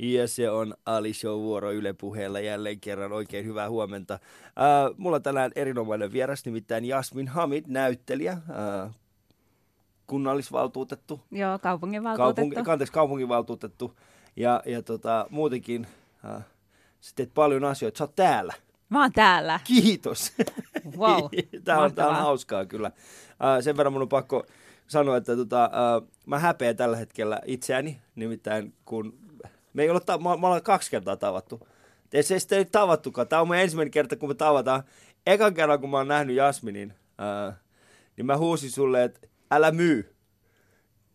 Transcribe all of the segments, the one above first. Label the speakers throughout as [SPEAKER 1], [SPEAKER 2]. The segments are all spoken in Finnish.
[SPEAKER 1] Ja se on Ali Show vuoro Yle puheella jälleen kerran. Oikein hyvää huomenta. Äh, mulla on tänään erinomainen vieras, nimittäin Jasmin Hamid, näyttelijä, äh, kunnallisvaltuutettu.
[SPEAKER 2] Joo, kaupunginvaltuutettu.
[SPEAKER 1] Kaupunki, anteeksi, kaupunginvaltuutettu. Ja, ja tota, muutenkin äh, sä teet paljon asioita. Sä oot täällä.
[SPEAKER 2] Mä oon täällä.
[SPEAKER 1] Kiitos.
[SPEAKER 2] Wow,
[SPEAKER 1] Tämä on, tää on hauskaa kyllä. Äh, sen verran mun on pakko sanoa, että tota, äh, mä häpeän tällä hetkellä itseäni, nimittäin kun me ei olla, ta- mä, mä ollaan kaksi kertaa tavattu. Ei se sitten ei tavattukaan. Tämä on mun ensimmäinen kerta, kun me tavataan. Ekan kerran, kun mä oon nähnyt Jasminin, äh, niin mä huusin sulle, että älä myy.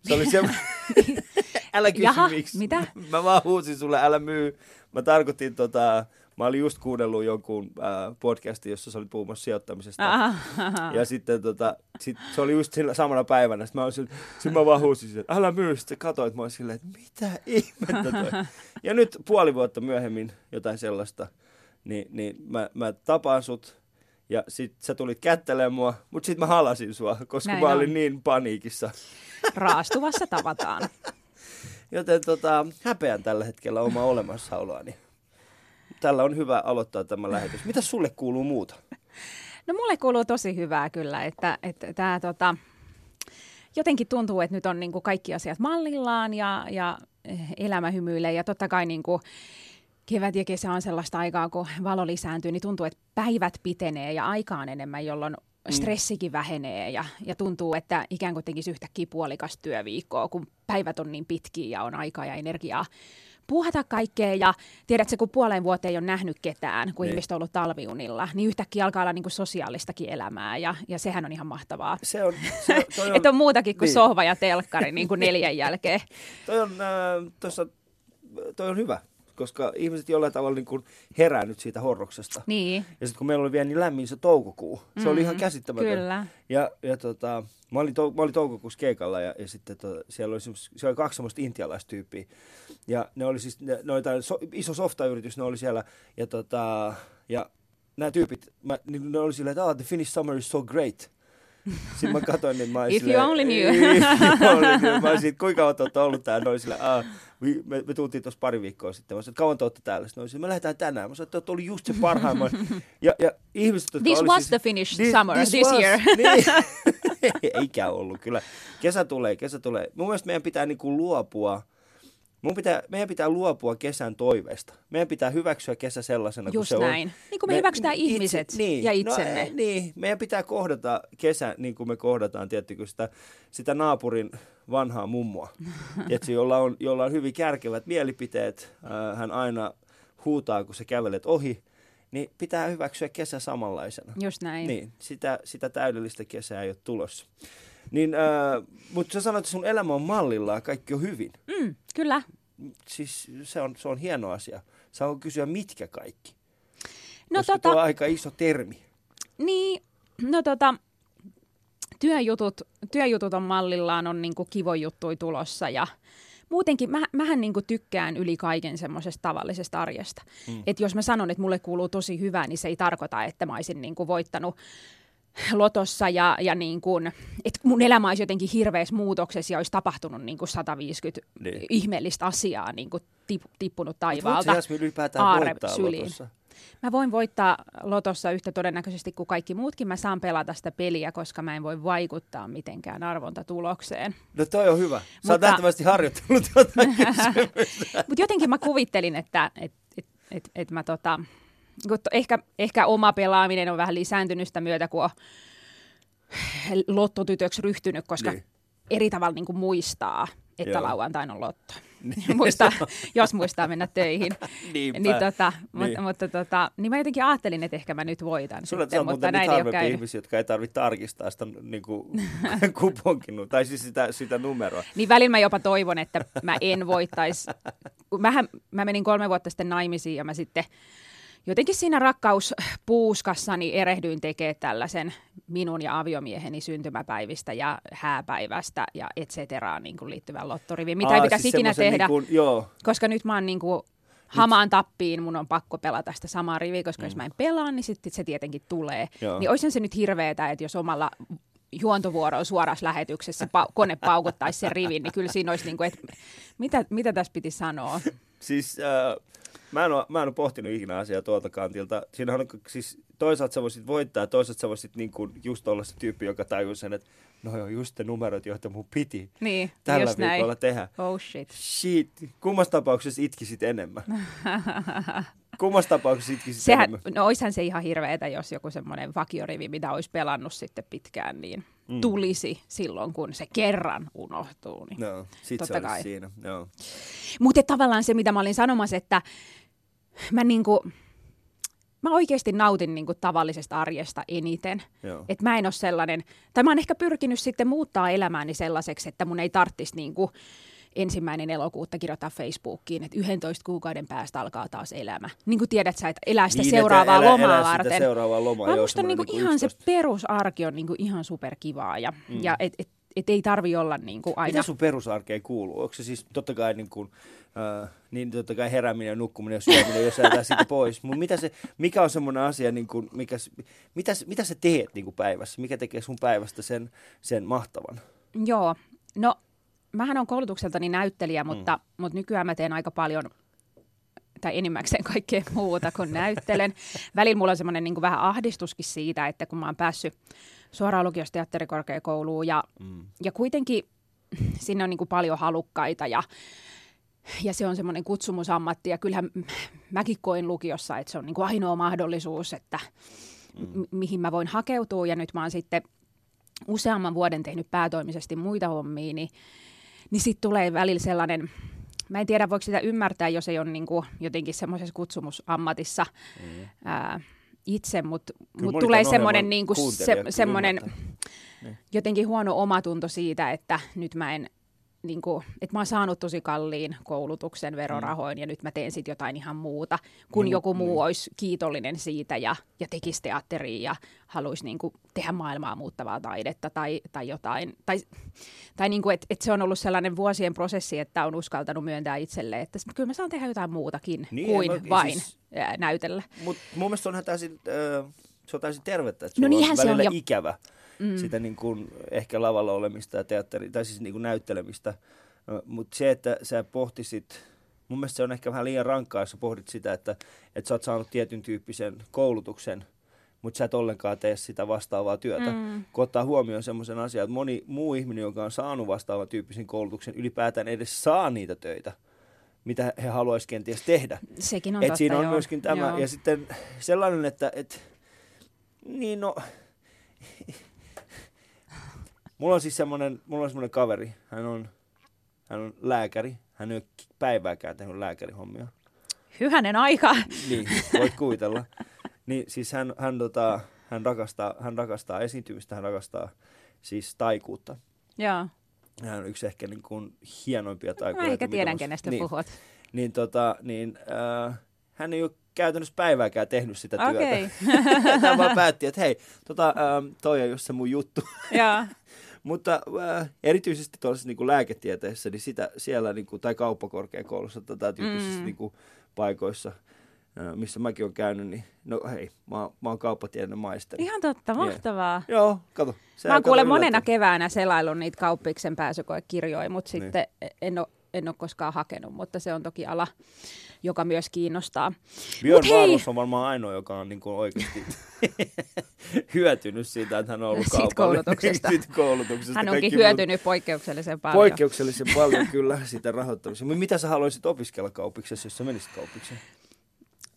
[SPEAKER 1] Se oli se, älä kysy
[SPEAKER 2] Jaha,
[SPEAKER 1] miksi.
[SPEAKER 2] mitä?
[SPEAKER 1] Mä vaan huusin sulle, älä myy. Mä tarkoitin tota, mä olin just kuunnellut jonkun äh, podcastin, jossa sä olit puhumassa sijoittamisesta.
[SPEAKER 2] Aha.
[SPEAKER 1] Ja sitten tota, sit, se oli just sillä samana päivänä. Sitten mä, olin, sit mä vaan huusin, että älä myy. Sitten katsoit, mä olin silleen, että mitä ihmettä toi. Ja nyt puoli vuotta myöhemmin jotain sellaista, niin, niin mä, mä tapaan sut. Ja sit sä tulit kättelemään mua, mutta sit mä halasin sua, koska
[SPEAKER 2] Näin
[SPEAKER 1] mä
[SPEAKER 2] on.
[SPEAKER 1] olin niin paniikissa.
[SPEAKER 2] Raastuvassa tavataan.
[SPEAKER 1] Joten tota, häpeän tällä hetkellä oma olemassaoloani. Tällä on hyvä aloittaa tämä lähetys. Mitä sulle kuuluu muuta?
[SPEAKER 2] No mulle kuuluu tosi hyvää kyllä, että, että tämä tota, jotenkin tuntuu, että nyt on niin kuin kaikki asiat mallillaan ja, ja eh, elämä hymyilee ja totta kai niin kuin kevät ja kesä on sellaista aikaa, kun valo lisääntyy, niin tuntuu, että päivät pitenee ja aika on enemmän, jolloin stressikin vähenee ja, ja tuntuu, että ikään kuin tekisi yhtäkkiä puolikas työviikkoa, kun päivät on niin pitkiä ja on aikaa ja energiaa puuhata kaikkea ja tiedätkö, kun puoleen vuoteen ei ole nähnyt ketään, kun
[SPEAKER 1] Niin.
[SPEAKER 2] ihmiset on ollut talviunilla, niin yhtäkkiä alkaa olla niin kuin sosiaalistakin elämää ja, ja sehän on ihan mahtavaa.
[SPEAKER 1] Se on, se, toi on,
[SPEAKER 2] Että on muutakin kuin
[SPEAKER 1] niin.
[SPEAKER 2] sohva ja telkkari niin kuin neljän jälkeen.
[SPEAKER 1] Toi on, äh, tossa, toi on hyvä, koska ihmiset jollain tavalla niin kuin herää nyt siitä horroksesta.
[SPEAKER 2] Niin,
[SPEAKER 1] Ja sitten kun meillä oli vielä niin lämmin se toukokuu, se oli ihan
[SPEAKER 2] Mm,
[SPEAKER 1] käsittämätön.
[SPEAKER 2] kyllä.
[SPEAKER 1] Ja, ja tota, mä, olin tou, mä olin toukokuussa keikalla ja, ja sitten to, siellä oli, siellä oli kaksi semmoista intialaistyyppiä. Ja ne oli siis, ne, ne oli tää so, iso softayritys, ne oli siellä. Ja, tota, ja nämä tyypit, mä, niin ne oli silleen, että oh, the Finnish summer is so great. Sitten mä katsoin, niin mä olin
[SPEAKER 2] If you
[SPEAKER 1] silleen,
[SPEAKER 2] only knew.
[SPEAKER 1] If you only knew. Mä olisin, kuinka kauan te olette ollut täällä? Oli silleen, ah, me, me, tultiin tuossa pari viikkoa sitten. Mä sanoin, kauan te olette täällä? Oli silleen, me lähdetään tänään. Mä sanoin, että ollut just se parhaimman. Ja, ja ihmiset, jotka
[SPEAKER 2] This
[SPEAKER 1] oli
[SPEAKER 2] was
[SPEAKER 1] siis,
[SPEAKER 2] the Finnish
[SPEAKER 1] Thi-
[SPEAKER 2] summer this year.
[SPEAKER 1] Niin. Eikä ollut, kyllä. Kesä tulee, kesä tulee. Mun mielestä meidän pitää niinku luopua, mun pitää, meidän pitää luopua kesän toiveesta. Meidän pitää hyväksyä kesä sellaisena kuin
[SPEAKER 2] Just
[SPEAKER 1] se on.
[SPEAKER 2] näin. Niin kuin me hyväksytään ihmiset ja itsemme.
[SPEAKER 1] No, niin, meidän pitää kohdata kesä niin kuin me kohdataan, tiettikö, sitä, sitä naapurin vanhaa mummoa, Tiedätkö, jolla, on, jolla on hyvin kärkevät mielipiteet. Äh, hän aina huutaa, kun sä kävelet ohi. Niin pitää hyväksyä kesä samanlaisena.
[SPEAKER 2] Just näin.
[SPEAKER 1] Niin, sitä, sitä täydellistä kesää ei ole tulossa. Niin, äh, mutta sä sanoit, että sun elämä on mallillaan, kaikki on hyvin.
[SPEAKER 2] Mm, kyllä.
[SPEAKER 1] Siis se on, se on hieno asia. Saa kysyä, mitkä kaikki.
[SPEAKER 2] No
[SPEAKER 1] Koska
[SPEAKER 2] tota,
[SPEAKER 1] on aika iso termi.
[SPEAKER 2] Niin, no tota, työjutut, työjutut on mallillaan, on niinku kivo juttui tulossa ja muutenkin mä, mähän niinku tykkään yli kaiken semmoisesta tavallisesta arjesta. Mm. Et jos mä sanon, että mulle kuuluu tosi hyvää, niin se ei tarkoita, että mä olisin niinku voittanut lotossa ja, ja niin kuin, että mun elämä olisi jotenkin hirveässä muutoksessa ja olisi tapahtunut niin kuin 150
[SPEAKER 1] Niin.
[SPEAKER 2] ihmeellistä asiaa niin kuin tip, tippunut taivaalta.
[SPEAKER 1] ylipäätään
[SPEAKER 2] aare
[SPEAKER 1] voittaa
[SPEAKER 2] syliin.
[SPEAKER 1] lotossa?
[SPEAKER 2] Mä voin voittaa lotossa yhtä todennäköisesti kuin kaikki muutkin. Mä saan pelata sitä peliä, koska mä en voi vaikuttaa mitenkään arvontatulokseen.
[SPEAKER 1] No toi on hyvä. Sä oot
[SPEAKER 2] Mutta-
[SPEAKER 1] nähtävästi harjoittanut jotain.
[SPEAKER 2] Mutta jotenkin mä kuvittelin, että et, et, et, et mä tota, ehkä, ehkä oma pelaaminen on vähän lisääntynyt sitä myötä, kun on lottotytöksi ryhtynyt, koska
[SPEAKER 1] Niin.
[SPEAKER 2] niin. eri tavalla niin kuin muistaa, että
[SPEAKER 1] Joo.
[SPEAKER 2] lauantaina on lotto. muistaa, jos muistaa mennä töihin.
[SPEAKER 1] Niinpä.
[SPEAKER 2] niin, tota,
[SPEAKER 1] Niin.
[SPEAKER 2] Mutta, mutta tota, niin mä jotenkin ajattelin, että ehkä mä nyt voitan
[SPEAKER 1] Sulla
[SPEAKER 2] sitten,
[SPEAKER 1] on
[SPEAKER 2] mutta
[SPEAKER 1] muuten
[SPEAKER 2] näin ei ole käynyt.
[SPEAKER 1] ihmisiä, jotka ei tarvitse tarkistaa sitä niin kuin, kuponkin, tai siis sitä, sitä numeroa.
[SPEAKER 2] Niin välillä mä jopa toivon, että mä en voittaisi. Mähän, mä menin kolme vuotta sitten naimisiin ja mä sitten jotenkin siinä rakkauspuuskassani erehdyin tekemään tällaisen minun ja aviomieheni syntymäpäivistä ja hääpäivästä ja et cetera niin kuin liittyvän lottorivin, mitä
[SPEAKER 1] Aa,
[SPEAKER 2] ei pitäisi
[SPEAKER 1] siis
[SPEAKER 2] ikinä tehdä,
[SPEAKER 1] Niin kuin, joo,
[SPEAKER 2] koska nyt mä oon niin kuin hamaan tappiin, mun on pakko pelata sitä samaa riviä, koska mm. jos mä en pelaa, niin sitten se tietenkin tulee.
[SPEAKER 1] Joo.
[SPEAKER 2] Niin olisihan se nyt hirveetä, että jos omalla juontovuoroon suorassa lähetyksessä pau- kone paukuttaisi sen rivin, niin kyllä siinä olisi niin kuin, että mitä, mitä tässä piti sanoa?
[SPEAKER 1] siis äh, mä, en ole, mä en ole pohtinut ikinä asiaa tuolta kantilta. Siinähän on siis toisaalta sä voisit voittaa, toisaalta sä voisit niin kuin just olla se tyyppi, joka tajuu sen, että no joo, just ne numerot, joita mun piti
[SPEAKER 2] Niin,
[SPEAKER 1] tällä viikolla
[SPEAKER 2] näin.
[SPEAKER 1] tehdä.
[SPEAKER 2] Oh shit.
[SPEAKER 1] Shit, kummassa tapauksessa itkisit enemmän? kummassa tapauksessa itkisit
[SPEAKER 2] Sehän,
[SPEAKER 1] enemmän?
[SPEAKER 2] no oishan se ihan hirveetä, jos joku semmoinen vakiorivi, mitä olisi pelannut sitten pitkään, niin mm. tulisi silloin, kun se kerran unohtuu. Niin.
[SPEAKER 1] No, sit
[SPEAKER 2] Totta
[SPEAKER 1] se
[SPEAKER 2] kai.
[SPEAKER 1] siinä. Joo.
[SPEAKER 2] Mutta tavallaan se, mitä mä olin sanomassa, että mä niinku, mä oikeasti nautin niinku tavallisesta arjesta eniten.
[SPEAKER 1] Joo.
[SPEAKER 2] Et mä en ole sellainen, tai mä oon ehkä pyrkinyt sitten muuttaa elämääni sellaiseksi, että mun ei tarttisi niinku ensimmäinen elokuuta kirjoittaa Facebookiin, että 11 kuukauden päästä alkaa taas elämä. Niin kuin tiedät sä, että elää sitä
[SPEAKER 1] Niin,
[SPEAKER 2] seuraavaa
[SPEAKER 1] elä-
[SPEAKER 2] lomaa
[SPEAKER 1] sitä
[SPEAKER 2] varten.
[SPEAKER 1] seuraavaa lomaa,
[SPEAKER 2] Vaan musta
[SPEAKER 1] semmoinen
[SPEAKER 2] niinku
[SPEAKER 1] niinku
[SPEAKER 2] ihan se
[SPEAKER 1] 11.
[SPEAKER 2] perusarki on niinku ihan superkivaa ja, mm. ja et, et, et ei tarvi olla niinku aina...
[SPEAKER 1] Mitä sun perusarkeen kuuluu? Onko se siis totta kai, niin kuin, äh, niin totta kai herääminen ja nukkuminen ja syöminen, jos jätetään siitä pois. Mutta mitä se, mikä on semmoinen asia, niin kuin, mikä, mitä, mitä sä teet niin kuin päivässä? Mikä tekee sun päivästä sen, sen mahtavan?
[SPEAKER 2] Joo, no mähän on koulutukseltani näyttelijä, mutta, mm. mutta nykyään mä teen aika paljon tai enimmäkseen kaikkea muuta kuin näyttelen. Välillä mulla on semmoinen niin vähän ahdistuskin siitä, että kun mä oon päässyt suoraan lukiosta teatterikorkeakouluun ja, mm. ja kuitenkin sinne on niin kuin paljon halukkaita ja, ja se on semmoinen kutsumusammatti ja kyllähän mäkin koin lukiossa, että se on niin kuin ainoa mahdollisuus, että mm. mihin mä voin hakeutua ja nyt mä oon sitten useamman vuoden tehnyt päätoimisesti muita hommia, niin, niin sitten tulee välillä sellainen, mä en tiedä voiko sitä ymmärtää, jos ei ole niin kuin jotenkin semmoisessa kutsumusammatissa mm. ää, itse, mutta mut tulee semmoinen
[SPEAKER 1] ohjelman
[SPEAKER 2] niin kuin se, semmoinen jotenkin huono omatunto siitä, että nyt mä en niin kuin, että mä oon saanut tosi kalliin koulutuksen verorahoin mm. ja nyt mä teen sitten jotain ihan muuta, kun
[SPEAKER 1] Niin,
[SPEAKER 2] joku muu
[SPEAKER 1] niin.
[SPEAKER 2] olisi kiitollinen siitä ja, ja tekisi teatteria ja haluaisi niin kuin, tehdä maailmaa muuttavaa taidetta tai, tai jotain. Tai, tai niin kuin, että et se on ollut sellainen vuosien prosessi, että on uskaltanut myöntää itselle, että kyllä mä saan tehdä jotain muutakin
[SPEAKER 1] Niin,
[SPEAKER 2] kuin
[SPEAKER 1] mä-
[SPEAKER 2] vain
[SPEAKER 1] siis-
[SPEAKER 2] ää, näytellä.
[SPEAKER 1] Mutta mun mielestä on ihan täysin, äh, se on täysin tervettä, että
[SPEAKER 2] No niinhän
[SPEAKER 1] on
[SPEAKER 2] se on, ja-
[SPEAKER 1] ikävä mm. sitä niin kuin, ehkä lavalla olemista ja teatteri, tai siis niin kuin näyttelemistä. Mutta se, että sä pohtisit, mun mielestä se on ehkä vähän liian rankkaa, jos sä pohdit sitä, että, että sä oot saanut tietyn tyyppisen koulutuksen, mutta sä et ollenkaan tee sitä vastaavaa työtä. Mm. Kun ottaa huomioon semmoisen asian, että moni muu ihminen, joka on saanut vastaavan tyyppisen koulutuksen, ylipäätään edes saa niitä töitä, mitä he haluaisivat kenties tehdä.
[SPEAKER 2] Sekin on
[SPEAKER 1] Et
[SPEAKER 2] totta,
[SPEAKER 1] siinä on
[SPEAKER 2] joo.
[SPEAKER 1] myöskin tämä.
[SPEAKER 2] Joo.
[SPEAKER 1] Ja sitten sellainen, että et, niin no, mulla on siis semmoinen, mulla on semmoinen kaveri, hän on, hän on lääkäri, hän ei ole päivääkään tehnyt lääkärihommia.
[SPEAKER 2] Hyvänen aika.
[SPEAKER 1] Niin, voit kuvitella. Niin siis hän, hän, tota, hän, rakastaa, hän rakastaa esiintymistä, hän rakastaa siis taikuutta.
[SPEAKER 2] Joo.
[SPEAKER 1] Hän on yksi ehkä niin kuin hienoimpia
[SPEAKER 2] Mä
[SPEAKER 1] taikureita.
[SPEAKER 2] ehkä tiedän,
[SPEAKER 1] mä-
[SPEAKER 2] kenestä
[SPEAKER 1] niin,
[SPEAKER 2] puhut.
[SPEAKER 1] Niin, tota, niin äh, hän ei ole käytännössä päivääkään tehnyt sitä työtä.
[SPEAKER 2] Okei.
[SPEAKER 1] Hän vaan päätti, että hei, tota, ähm, toi on just se mun juttu.
[SPEAKER 2] Joo.
[SPEAKER 1] Mutta äh, erityisesti tuollaisessa niin lääketieteessä, niin sitä siellä, niin kuin, tai kauppakorkeakoulussa tai tyyppisissä
[SPEAKER 2] Mm.
[SPEAKER 1] niin kuin, paikoissa, äh, missä mäkin olen käynyt, niin no hei, mä, oon- mä oon kauppatieteen maisteri.
[SPEAKER 2] Ihan totta, mahtavaa.
[SPEAKER 1] Joo, kato. Se
[SPEAKER 2] Mä oon
[SPEAKER 1] kato
[SPEAKER 2] kuule monena keväänä selaillut niitä kauppiksen pääsykoekirjoja, mutta
[SPEAKER 1] Niin.
[SPEAKER 2] sitten en ole, en ole koskaan hakenut, mutta se on toki ala, joka myös kiinnostaa.
[SPEAKER 1] Björn! Wahlroos on varmaan ainoa, joka on niin kuin oikeasti hyötynyt siitä, että hän on ollut
[SPEAKER 2] Siitä koulutuksesta.
[SPEAKER 1] Siitä koulutuksesta.
[SPEAKER 2] Hän onkin
[SPEAKER 1] Kaikki muut-
[SPEAKER 2] hyötynyt poikkeuksellisen paljon.
[SPEAKER 1] Poikkeuksellisen paljon kyllä sitä rahoittamista. Mitä sä haluaisit opiskella kauppiksessa, jos sä menisit kauppikseen?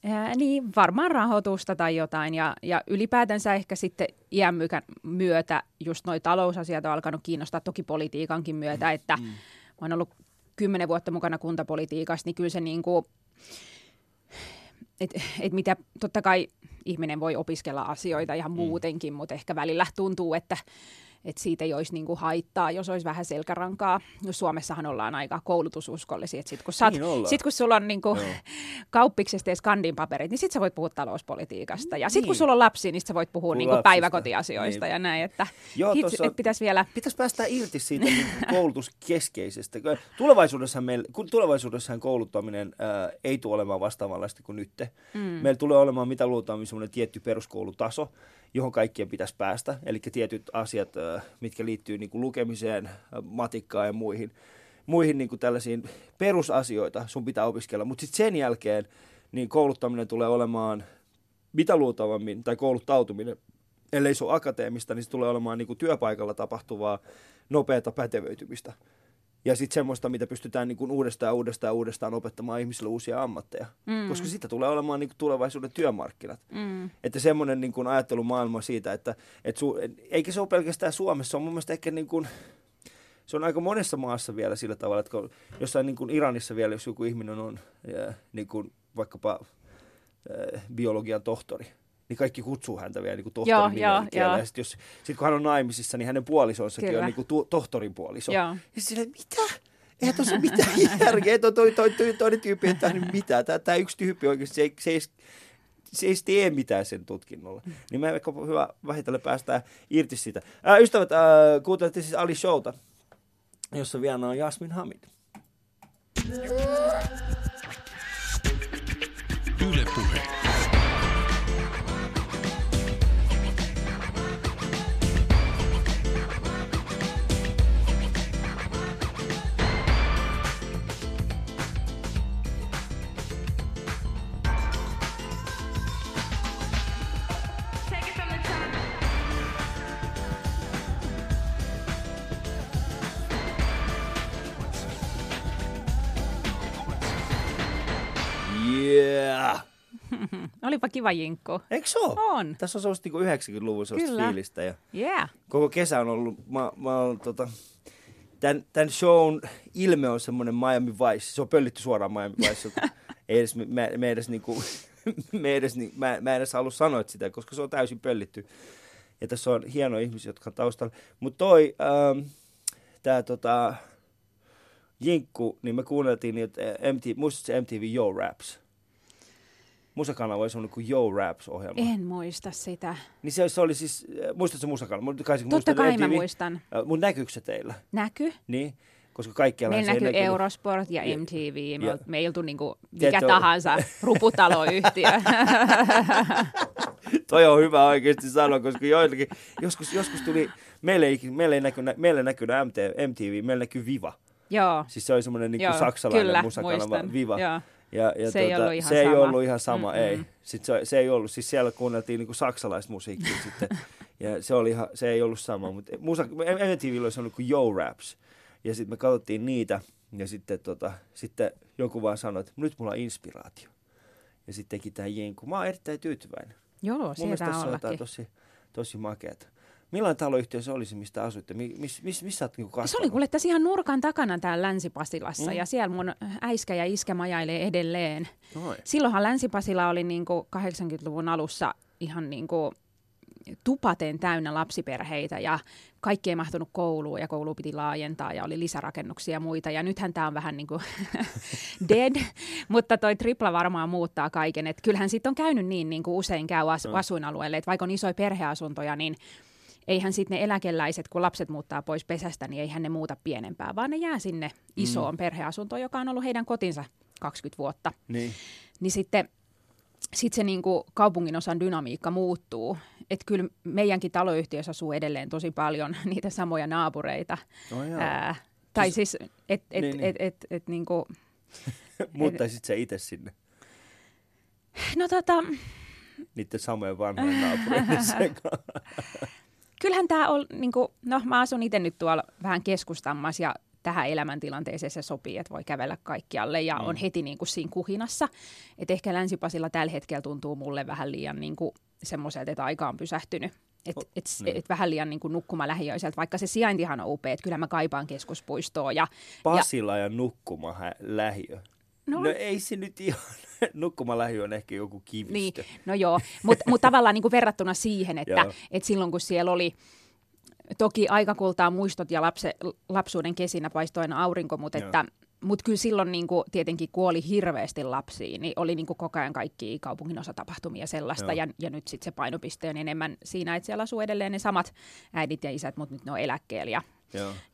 [SPEAKER 2] Ää, niin, varmaan rahoitusta tai jotain. Ja, ja ylipäätänsä ehkä sitten iän myötä just noi talousasiat on alkanut kiinnostaa toki politiikankin myötä, että mm. mä oon ollut kymmenen vuotta mukana kuntapolitiikassa, niin kyllä se niin kuin, että et mitä totta kai ihminen voi opiskella asioita ihan muutenkin, mutta ehkä välillä tuntuu, että että siitä ei olisi niinku haittaa, jos olisi vähän selkärankaa. No Suomessahan ollaan aika koulutususkollisia. Sitten kun,
[SPEAKER 1] Niin
[SPEAKER 2] sit, kun sulla on niinku
[SPEAKER 1] Joo.
[SPEAKER 2] kauppiksesta ja skandin paperit, niin sitten sä voit puhua talouspolitiikasta. Ja sitten kun
[SPEAKER 1] Niin.
[SPEAKER 2] sulla on lapsi, niin sit sä voit puhua niinku
[SPEAKER 1] lapsista.
[SPEAKER 2] päiväkotiasioista
[SPEAKER 1] Niin.
[SPEAKER 2] ja näin. Että
[SPEAKER 1] Joo,
[SPEAKER 2] hits,
[SPEAKER 1] tossa-
[SPEAKER 2] et pitäisi vielä...
[SPEAKER 1] Pitäisi päästä irti siitä niin kuin koulutuskeskeisestä. Tulevaisuudessahan, meillä, kun tulevaisuudessahan kouluttaminen ää, ei tule olemaan vastaavanlaista kuin nyt. Mm. Meillä tulee olemaan mitä semmoinen tietty peruskoulutaso, johon kaikkien pitäisi päästä. Eli tietyt asiat, ää, mitkä liittyy niin kuin lukemiseen, matikkaan ja muihin. muihin niin kuin tällaisiin perusasioita sun pitää opiskella, mutta sitten sen jälkeen niin kouluttaminen tulee olemaan mitä luultavammin, tai kouluttautuminen, ellei se ole akateemista, niin se tulee olemaan niin kuin työpaikalla tapahtuvaa nopeata pätevöitymistä. Ja sitten semmoista, mitä pystytään niin kuin uudestaan uudestaan uudestaan opettamaan ihmisille uusia ammatteja. Mm. Koska sitä tulee olemaan niin kuin tulevaisuuden työmarkkinat. Mm. Että semmoinen niin kuin ajattelumaailma siitä, että, että su, eikä se ole pelkästään Suomessa, se on mun mielestä ehkä niin kuin, se on aika monessa maassa vielä sillä tavalla, että jossain niin kuin Iranissa vielä, jos joku ihminen on ja, niin kuin vaikkapa äh, biologian tohtori, niin kaikki kutsuu häntä vielä niin tohtorin joo, joo, Ja sitten sit kun hän on naimisissa, niin hänen puolisonsakin Kyllä. on niin kuin tu, tohtorin puoliso. Joo. Ja sitten mitä? Eihän tuossa mitään järkeä. Toi, toi, toi, toi, toinen tyyppi ei tehnyt mitään. Tämä, tämä yksi tyyppi oikeasti, se ei, se ei, se ei tee mitään sen tutkinnolla. Niin me ehkä hyvä vähitellen päästään irti siitä. Ää, ystävät, ää, kuuntelette siis Ali Showta, jossa vielä on Jasmin Hamid. Yle Puhe.
[SPEAKER 2] Olipa kiva jinkku.
[SPEAKER 1] Eikö se ole?
[SPEAKER 2] On.
[SPEAKER 1] Tässä on sellaista niin 90-luvun sellaista fiilistä. Ja
[SPEAKER 2] yeah.
[SPEAKER 1] Koko kesä on ollut, mä, mä olen, tota, tämän, tämän shown ilme on semmoinen Miami Vice. Se on pöllitty suoraan Miami Vice. ei edes, me, me edes niinku, me edes, niin, mä, mä edes halua sanoa sitä, koska se on täysin pöllitty. Ja tässä on hienoja ihmisiä, jotka on taustalla. Mutta toi, ähm, tää tota, Jinkku, niin me kuunneltiin niitä MTV, muistatko MTV Yo Raps? Musakanava oli semmoinen kuin Yo Raps-ohjelma.
[SPEAKER 2] En muista sitä.
[SPEAKER 1] Niin se, se oli siis, äh, muistatko musakanava?
[SPEAKER 2] Kai, Totta kai mä muistan.
[SPEAKER 1] Äh, Mutta näkyykö se teillä?
[SPEAKER 2] Näky.
[SPEAKER 1] Niin, koska kaikkialla
[SPEAKER 2] Meillä näkyy Eurosport ja MTV. Me, ja. me ei oltu niinku mikä tahansa ruputaloyhtiö.
[SPEAKER 1] Toi on hyvä oikeasti sanoa, koska joillekin, joskus, joskus tuli, meille ei, meille ei näkynyt, meille näkynyt MTV, meille näkyy Viva.
[SPEAKER 2] Joo.
[SPEAKER 1] Siis se oli semmoinen niin saksalainen
[SPEAKER 2] kyllä,
[SPEAKER 1] musakanava
[SPEAKER 2] muistan.
[SPEAKER 1] Viva.
[SPEAKER 2] Joo.
[SPEAKER 1] Ja, ja
[SPEAKER 2] se, tuota, ei ollut ihan
[SPEAKER 1] se
[SPEAKER 2] sama.
[SPEAKER 1] ei ollut ihan sama, Mm-mm. ei. Sitten se, se ei ollut, siis siellä kuunneltiin niin kuin saksalaista musiikkia sitten. Ja se, oli ihan, se ei ollut sama, mutta musa, MTVllä oli semmoinen kuin Yo Raps. Ja sitten me katsottiin niitä, ja sitten, tota, sitten joku vaan sanoi, että nyt mulla on inspiraatio. Ja sitten teki tämän jenku. Mä oon erittäin tyytyväinen.
[SPEAKER 2] Joo, sieltä
[SPEAKER 1] on ollakin. tosi, tosi makeata. Millainen taloyhtiö se olisi, mistä asuitte? Miss, miss, missä olet niin
[SPEAKER 2] Se oli kuule tässä ihan nurkan takana täällä Länsi-Pasilassa mm. ja siellä mun äiskä ja iskä majailee edelleen. Oi. Silloinhan Länsi-Pasila oli niin kuin 80-luvun alussa ihan niin kuin tupaten täynnä lapsiperheitä ja kaikki ei mahtunut kouluun ja koulu piti laajentaa ja oli lisärakennuksia ja muita. Ja nythän tämä on vähän niin kuin dead, mutta toi tripla varmaan muuttaa kaiken. Et kyllähän sitten on käynyt niin, niin kuin usein käy asu- asuinalueelle, että vaikka on isoja perheasuntoja, niin eihän sitten ne eläkeläiset, kun lapset muuttaa pois pesästä, niin eihän ne muuta pienempää, vaan ne jää sinne isoon mm. perheasuntoon, joka on ollut heidän kotinsa 20 vuotta.
[SPEAKER 1] Niin,
[SPEAKER 2] niin sitten sit se niinku kaupungin osan dynamiikka muuttuu. Että kyllä meidänkin taloyhtiössä asuu edelleen tosi paljon niitä samoja naapureita.
[SPEAKER 1] Oh,
[SPEAKER 2] Ää, tai siis, siis et, et, niin, et, et, et, et, niinku...
[SPEAKER 1] Muuttaisit sä itse sinne?
[SPEAKER 2] No tota...
[SPEAKER 1] Niiden samojen vanhojen naapureiden
[SPEAKER 2] kyllähän tämä on, niin kuin, no mä asun itse nyt tuolla vähän keskustamassa ja tähän elämäntilanteeseen se sopii, että voi kävellä kaikkialle ja mm. on heti niin kuin siinä kuhinassa. Et ehkä Länsipasilla tällä hetkellä tuntuu mulle vähän liian niin kuin semmoiselta, että aika on pysähtynyt. Että et, niin. et vähän liian niin kuin nukkuma lähiöiseltä, vaikka se sijaintihan on upea, että kyllä mä kaipaan keskuspuistoa. Ja,
[SPEAKER 1] Pasila ja, ja nukkuma lähiö. No, no ei se nyt ihan, nukkumalähy on ehkä joku kivistö.
[SPEAKER 2] Niin, no joo, mutta mut tavallaan niin kuin verrattuna siihen, että et silloin kun siellä oli, toki aikakultaa muistot ja lapse, lapsuuden kesinä paistoi aina aurinko, mutta että mutta kyllä silloin niin kuin, tietenkin kuoli hirveästi lapsiin, niin oli niin kuin koko ajan kaikki kaupungin osatapahtumia sellaista. Ja, ja nyt sitten se painopiste on enemmän siinä, että siellä asuu edelleen ne samat äidit ja isät, mutta nyt ne on eläkkeellä ja,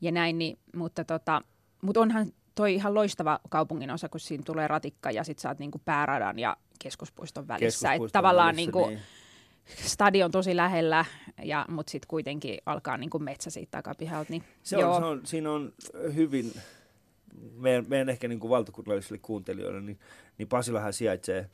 [SPEAKER 2] ja näin. Niin, mutta tota, mutta onhan toi ihan loistava kaupungin osa, kun siinä tulee ratikka ja sit sä oot niinku pääradan ja keskuspuiston välissä.
[SPEAKER 1] Keskuspuiston
[SPEAKER 2] Et tavallaan
[SPEAKER 1] välissä,
[SPEAKER 2] niinku,
[SPEAKER 1] niin.
[SPEAKER 2] stadion tosi lähellä, ja, mutta sitten kuitenkin alkaa niinku metsä siitä takapihalta. Niin,
[SPEAKER 1] se on, se on, siinä on hyvin, meidän, meidän ehkä niin kuin valtakunnallisille kuuntelijoille, niin, niin Pasilahan sijaitsee